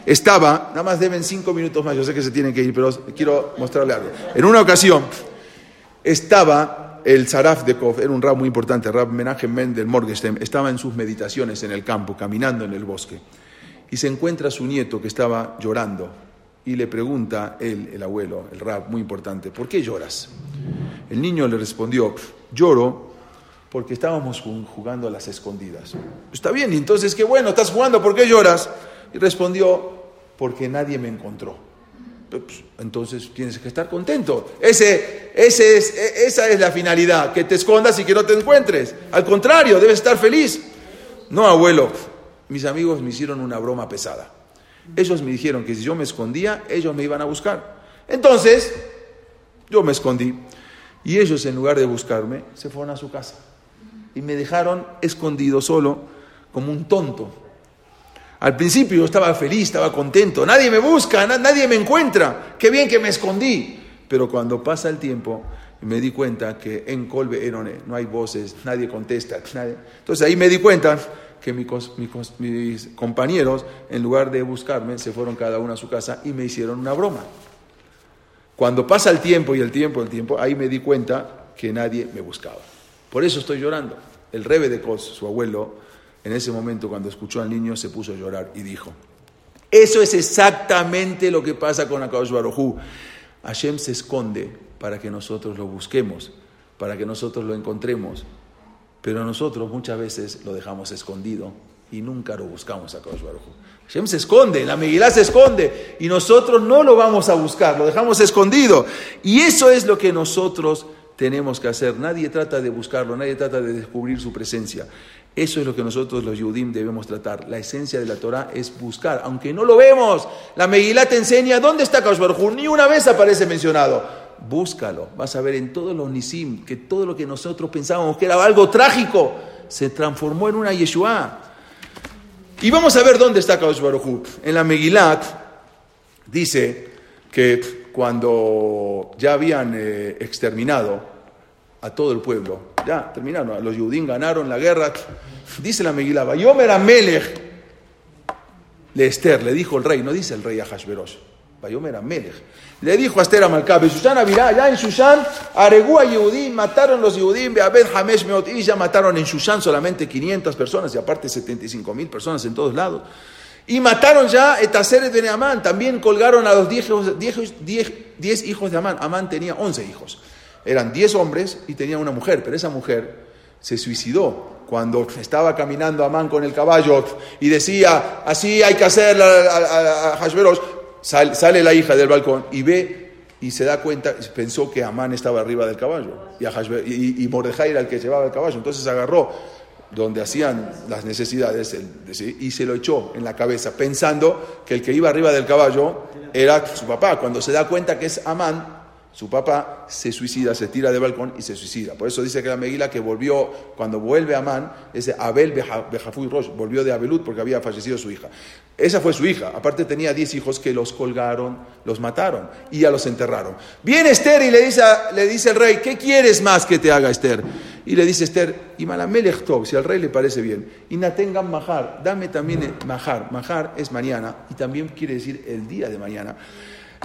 estaba, nada más deben 5 minutos más, yo sé que se tienen que ir, pero quiero mostrarle algo. En una ocasión estaba el Saraf de Kov, era un rab muy importante, Rab Menachem Mendel Morgenstern, estaba en sus meditaciones en el campo, caminando en el bosque. Y se encuentra su nieto que estaba llorando. Y le pregunta él, el abuelo, el rab, muy importante, ¿por qué lloras? El niño le respondió, lloro porque estábamos jugando a las escondidas. Está bien, entonces qué bueno, estás jugando, ¿por qué lloras? Y respondió, porque nadie me encontró. Pues, entonces tienes que estar contento. Ese, ese es, e, esa es la finalidad, que te escondas y que no te encuentres. Al contrario, debes estar feliz. No, abuelo, mis amigos me hicieron una broma pesada. Ellos me dijeron que si yo me escondía, ellos me iban a buscar. Entonces, yo me escondí. Y ellos, en lugar de buscarme, se fueron a su casa. Y me dejaron escondido solo, como un tonto. Al principio yo estaba feliz, estaba contento. Nadie me busca, nadie me encuentra. Qué bien que me escondí. Pero cuando pasa el tiempo, me di cuenta que en Colbe Erone no hay voces, nadie contesta. Entonces ahí me di cuenta que mis, compañeros, en lugar de buscarme, se fueron cada uno a su casa y me hicieron una broma. Cuando pasa el tiempo y el tiempo, el tiempo, ahí me di cuenta que nadie me buscaba. Por eso estoy llorando. El rebe de Kos, su abuelo, en ese momento cuando escuchó al niño se puso a llorar y dijo, eso es exactamente lo que pasa con Akadosh Barujú. Hashem se esconde para que nosotros lo busquemos, para que nosotros lo encontremos, pero nosotros muchas veces lo dejamos escondido y nunca lo buscamos a Kadosh Baruj Hashem se esconde, la Megilá se esconde y nosotros no lo vamos a buscar, lo dejamos escondido. Y eso es lo que nosotros tenemos que hacer. Nadie trata de buscarlo, nadie trata de descubrir su presencia. Eso es lo que nosotros los Yudim debemos tratar. La esencia de la Torah es buscar, aunque no lo vemos. La Megilá te enseña dónde está Kadosh Baruj Ni una vez aparece mencionado. Búscalo, vas a ver en todos los Nisim que todo lo que nosotros pensábamos que era algo trágico se transformó en una Yeshua. Y vamos a ver dónde está Baruj En la Megilat dice que cuando ya habían eh, exterminado a todo el pueblo, ya terminaron, los judíos ganaron la guerra, dice la Megilá, Bayomer Amelech le Esther, le dijo el rey, no dice el rey a Hashverosh, le dijo a Esther Amalcá, Shushan Avirá, allá en Shushan, Aregú a Yehudim, mataron los Yehudim, Beabed Hamesh Meot, ya mataron en Shushan solamente 500 personas, y aparte 75 mil personas en todos lados. Y mataron ya Etaseret de Amán, también colgaron a los 10 hijos de Amán. Amán tenía 11 hijos. Eran 10 hombres y tenía una mujer, pero esa mujer se suicidó cuando estaba caminando Amán con el caballo y decía, así hay que hacer a, a, sale la hija del balcón y ve y se da cuenta, pensó que Amán estaba arriba del caballo y, y, y Mordejai era el que llevaba el caballo. Entonces agarró donde hacían las necesidades y se lo echó en la cabeza, pensando que el que iba arriba del caballo era su papá. Cuando se da cuenta que es Amán, Su papá se suicida, se tira del balcón y se suicida. Por eso dice que la Meguila que volvió, cuando vuelve a Amán, ese Abel Bejafuy Rosh, volvió de Abelut porque había fallecido su hija. Esa fue su hija. Aparte tenía diez hijos que los colgaron, los mataron y ya los enterraron. Viene Esther y le dice, le dice el rey, ¿qué quieres más que te haga Esther? Y le dice Esther, y Tov, si al rey le parece bien, y Natengan Mahar, dame también Mahar. Mahar es mañana y también quiere decir el día de mañana.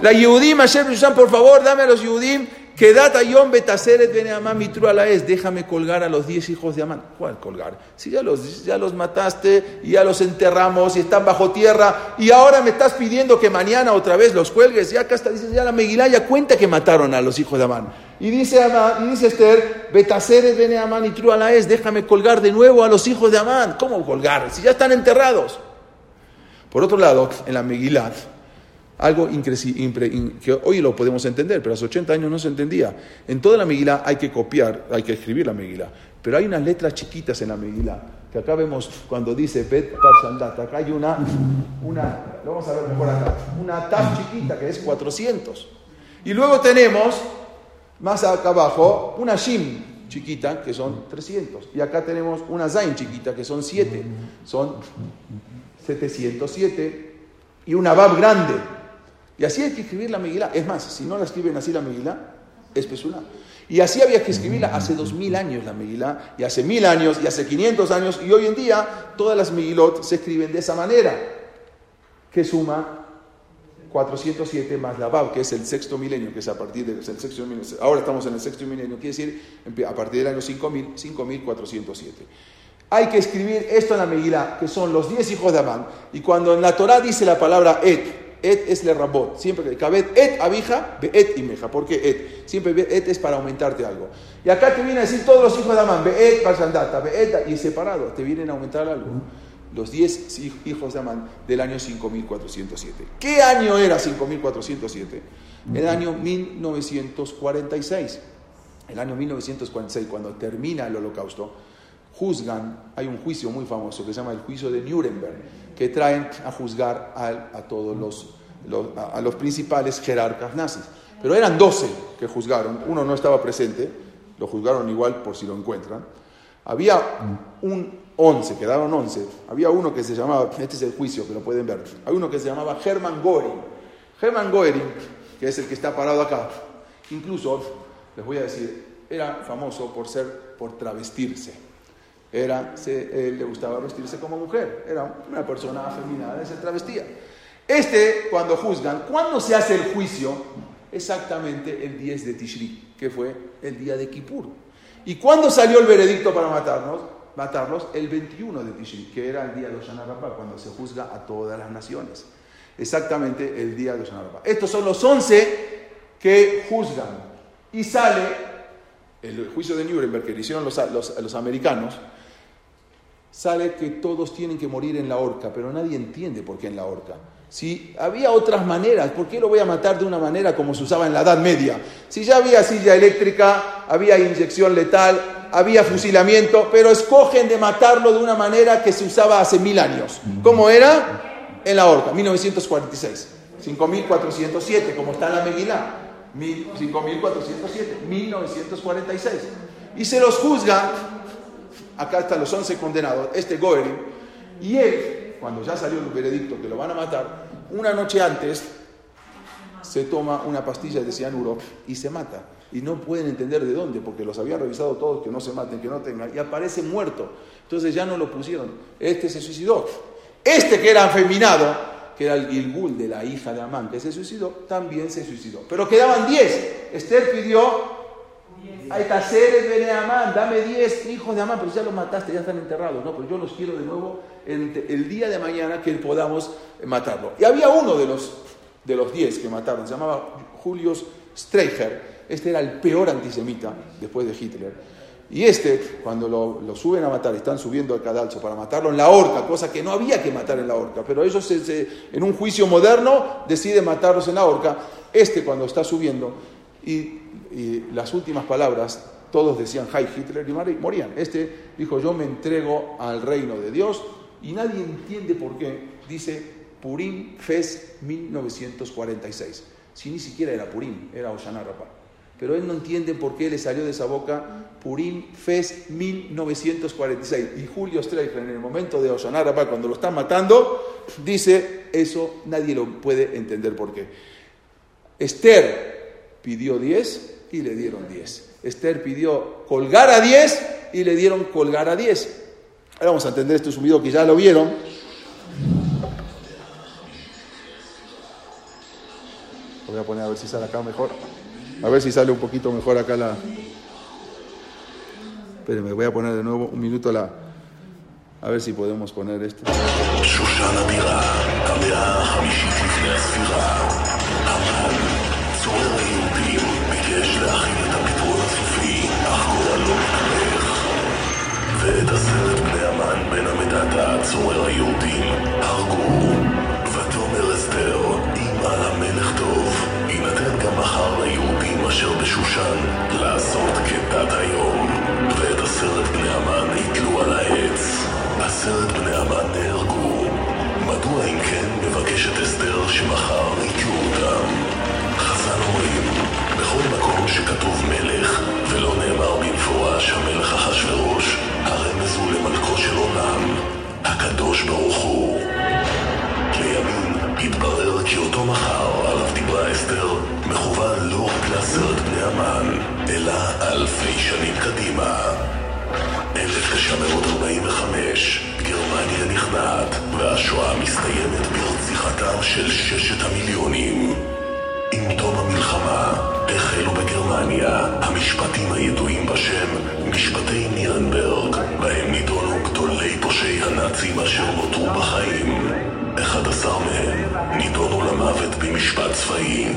La Yehudim, Hashem por favor, dame a los Yehudim, que data yom betaseret bene Amán mitru es, déjame colgar a los diez hijos de Amán. ¿Cuál colgar? Si ya los, ya los mataste y ya los enterramos y están bajo tierra y ahora me estás pidiendo que mañana otra vez los cuelgues, ya acá está, dice ya la Megilá ya cuenta que mataron a los hijos de Amán. Y dice, Amán, dice Esther, betaseret bene Amán mitru es, déjame colgar de nuevo a los hijos de Amán. ¿Cómo colgar? Si ya están enterrados. Por otro lado, en la Megilá, algo que hoy lo podemos entender, pero hace 80 años no se entendía. En toda la Megilá hay que copiar, hay que escribir la Megilá. Pero hay unas letras chiquitas en la Megilá, que acá vemos cuando dice Bet Parshandat, acá hay una, una, lo vamos a ver mejor acá, una tab chiquita que es 400. Y luego tenemos, más acá abajo, una Shim chiquita que son 300. Y acá tenemos una Zain chiquita que son 7, son 707. Y una Bab grande y así hay que escribir la Megilá. Es más, si no la escriben así la Megilá, es Pesulá. Y así había que escribirla hace dos mil años la Megilá, y hace mil años, y hace 500 años, y hoy en día todas las Megilot se escriben de esa manera, que suma 407 más la Bab, que es el sexto milenio, que es a partir del sexto milenio. Ahora estamos en el sexto milenio, quiere decir a partir del año 5000, 5407. Hay que escribir esto en la Megilá, que son los 10 hijos de Amán. Y cuando en la Torah dice la palabra Et, Et es le rabot. Siempre que cabet et abija, et meja. ¿Por qué et? Siempre et es para aumentarte algo. Y acá te viene a decir todos los hijos de Amán, beet pasandata, beet y separado, te vienen a aumentar algo. Los 10 hijos de Amán del año 5407. ¿Qué año era 5407? El año 1946. El año 1946, cuando termina el holocausto, juzgan, hay un juicio muy famoso que se llama el juicio de Nuremberg, que traen a juzgar a, todos los, a, los principales jerarcas nazis. Pero eran 12 que juzgaron, uno no estaba presente, lo juzgaron igual por si lo encuentran. Había un 11, quedaron 11. Había uno que se llamaba, este es el juicio que lo pueden ver, hay uno que se llamaba Hermann Göring. Hermann Göring, que es el que está parado acá, incluso, les voy a decir, era famoso por ser, por travestirse era, se, le gustaba vestirse como mujer, era una persona afeminada, se travestía. Este, cuando juzgan, ¿cuándo se hace el juicio? Exactamente el 10 de Tishri, que fue el día de Kippur. ¿Y cuándo salió el veredicto para matarnos? matarlos? El 21 de Tishri, que era el día de Oshana cuando se juzga a todas las naciones. Exactamente el día de Oshana Estos son los 11 que juzgan. Y sale el juicio de Nuremberg que le hicieron los, los, los americanos, sale que todos tienen que morir en la horca, pero nadie entiende por qué en la horca. Si había otras maneras, ¿por qué lo voy a matar de una manera como se usaba en la Edad Media? Si ya había silla eléctrica, había inyección letal, había fusilamiento, pero escogen de matarlo de una manera que se usaba hace mil años. ¿Cómo era? En la horca, 1946. 5407, como está en la Meguilá. 5407, 1946. Y se los juzga acá están los 11 condenados, este Goering, y él, cuando ya salió el veredicto que lo van a matar, una noche antes se toma una pastilla de cianuro y se mata. Y no pueden entender de dónde, porque los habían revisado todos, que no se maten, que no tengan, y aparece muerto. Entonces ya no lo pusieron. Este se suicidó. Este que era afeminado, que era el Gilgul de la hija de Amán, que se suicidó, también se suicidó. Pero quedaban 10. Esther pidió hay taceres de Amán, dame 10 hijos de Amán, pero ya los mataste, ya están enterrados. No, pero yo los quiero de nuevo el, día de mañana que podamos matarlo. Y había uno de los, de los 10 que mataron, se llamaba Julius Streicher. Este era el peor antisemita después de Hitler. Y este, cuando lo, suben a matar, están subiendo al cadalso para matarlo en la horca, cosa que no había que matar en la horca, pero ellos en un juicio moderno deciden matarlos en la horca. Este, cuando está subiendo, y las últimas palabras, todos decían Hi Hitler y morían. Este dijo, yo me entrego al reino de Dios y nadie entiende por qué. Dice Purim Fes 1946. Si ni siquiera era Purim, era Oshana Pero él no entiende por qué le salió de esa boca Purim Fes 1946. Y Julio Streicher, en el momento de Osanar cuando lo están matando, dice, eso nadie lo puede entender por qué. Esther pidió 10 y le dieron 10. Esther pidió colgar a 10 y le dieron colgar a 10. Ahora vamos a entender esto, es un video que ya lo vieron. Lo voy a poner a ver si sale acá mejor. A ver si sale un poquito mejor acá la... Espérenme, voy a poner de nuevo un minuto la... A ver si podemos poner esto. ואת עשרת בני המן בן המדדה, צורר היהודים, הרגו. ותאמר אסתר, על המלך טוב, יינתן גם מחר ליהודים אשר בשושן לעשות כדת היום. ואת עשרת בני המן יתלו על העץ. עשרת בני המן נהרגו. מדוע אם כן מבקשת אסתר שמחר יתלו אותם? готовы. החלו בגרמניה המשפטים הידועים בשם משפטי נירנברג, בהם נידונו גדולי פושעי הנאצים אשר נותרו בחיים. 11 מהם נידונו למוות במשפט צבאי.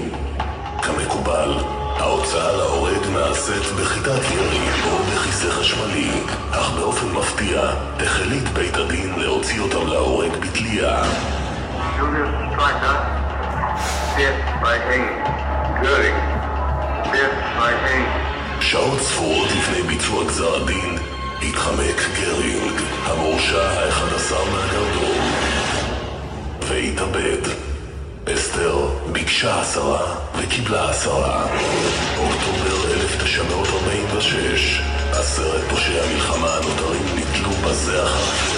כמקובל, ההוצאה להורג נעשית בכיתת ירי או בכיסא חשמלי, אך באופן מפתיע החליט בית הדין להוציא אותם להורג בתלייה. Julius Streicher, death by hanging. Goering. שעות ספורות לפני ביצוע גזר הדין התחמק גרינג, המורשע ה-11 מהגרדום, והתאבד. אסתר ביקשה עשרה וקיבלה עשרה. אוקטובר 1946, עשרת פושעי המלחמה הנותרים נתלו בזה אחר.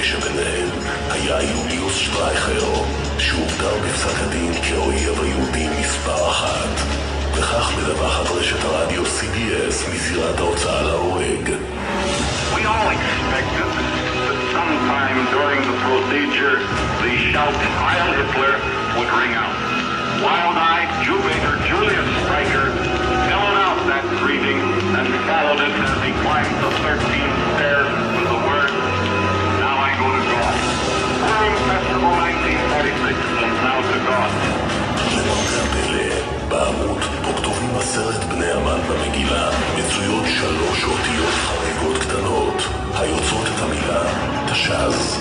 כשביניהם היה יוליוס שטרייכר, שהוגדר בפסק הדין כאויב היהודים מספר אחת. וכך מדווחת רשת הרדיו CBS מזירת ההוצאה להורג. We all expected that sometime during the procedure, the shout Heil Hitler would ring out. Wild-eyed Jew-baiter Julius Streicher held out that greeting and followed it as he climbed the 13 stairs with the words, Now I go to God. כתובים עשרת בני המן במגילה מצויות שלוש אותיות חריגות קטנות היוצרות את המילה תש"ז.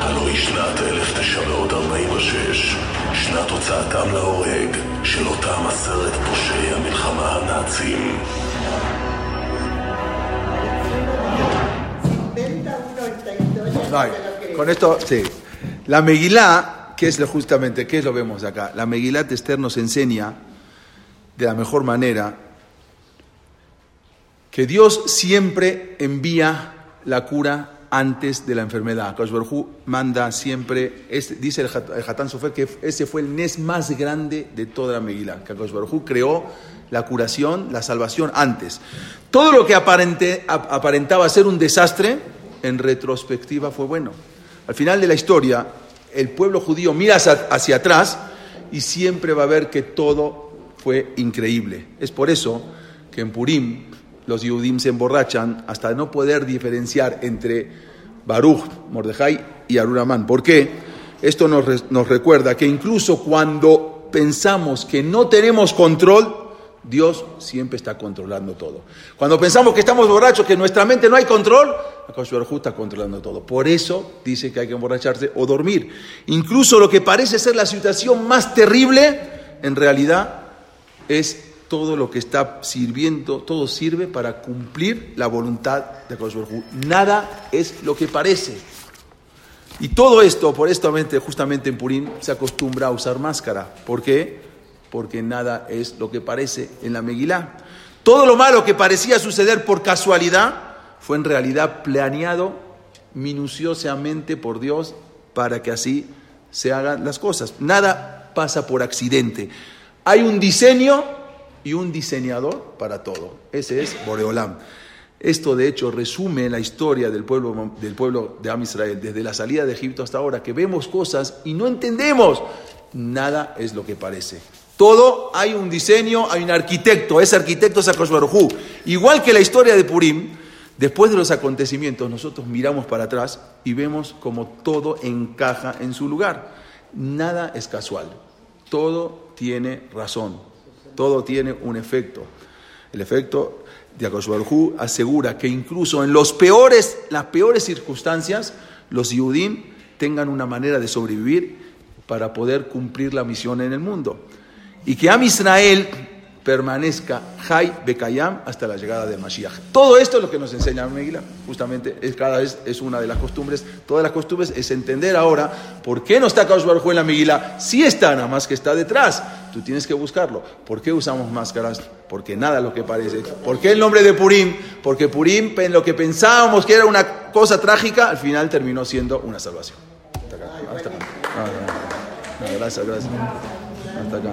הלוא היא שנת 1946, שנת הוצאתם להורג של אותם עשרת פושעי המלחמה הנאצים. Right. Con esto, sí. La Megilá, que es justamente, ¿qué es lo que vemos acá? La Megilá de Esther nos enseña de la mejor manera que Dios siempre envía la cura antes de la enfermedad. Hu manda siempre, dice el Hat- el Hatán Sofer que ese fue el Nes más grande de toda la Megilá, Hu creó la curación, la salvación antes. Todo lo que aparentaba ser un desastre, en retrospectiva fue bueno. Al final de la historia, el pueblo judío mira hacia, hacia atrás y siempre va a ver que todo fue increíble. Es por eso que en Purim los Yehudim se emborrachan hasta no poder diferenciar entre Baruch, Mordejai y Aruramán. ¿Por qué? Esto nos, re- nos recuerda que incluso cuando pensamos que no tenemos control, Dios siempre está controlando todo. Cuando pensamos que estamos borrachos, que en nuestra mente no hay control, Akash está controlando todo. Por eso dice que hay que emborracharse o dormir. Incluso lo que parece ser la situación más terrible, en realidad es todo lo que está sirviendo, todo sirve para cumplir la voluntad de Hu. Nada es lo que parece. Y todo esto, por esto, justamente en Purim, se acostumbra a usar máscara. ¿Por qué? porque nada es lo que parece en la Megilá. Todo lo malo que parecía suceder por casualidad fue en realidad planeado minuciosamente por Dios para que así se hagan las cosas. Nada pasa por accidente. Hay un diseño y un diseñador para todo. Ese es Boreolam. Esto de hecho resume la historia del pueblo, del pueblo de Am Israel, desde la salida de Egipto hasta ahora, que vemos cosas y no entendemos. Nada es lo que parece. Todo hay un diseño, hay un arquitecto, ese arquitecto es Akash Igual que la historia de Purim, después de los acontecimientos nosotros miramos para atrás y vemos como todo encaja en su lugar. Nada es casual, todo tiene razón, todo tiene un efecto. El efecto de Akash asegura que incluso en los peores, las peores circunstancias, los Yudim tengan una manera de sobrevivir para poder cumplir la misión en el mundo y que Am Israel permanezca Jai Bekayam hasta la llegada de Mashiach. Todo esto es lo que nos enseña Megillah, justamente es, cada vez es una de las costumbres, todas las costumbres es entender ahora por qué no está Kaush Baruj en la sí está, nada más que está detrás, tú tienes que buscarlo. ¿Por qué usamos máscaras? Porque nada es lo que parece. ¿Por qué el nombre de Purim? Porque Purim, en lo que pensábamos que era una cosa trágica, al final terminó siendo una salvación. Hasta acá. Ah, gracias, gracias. Hasta acá.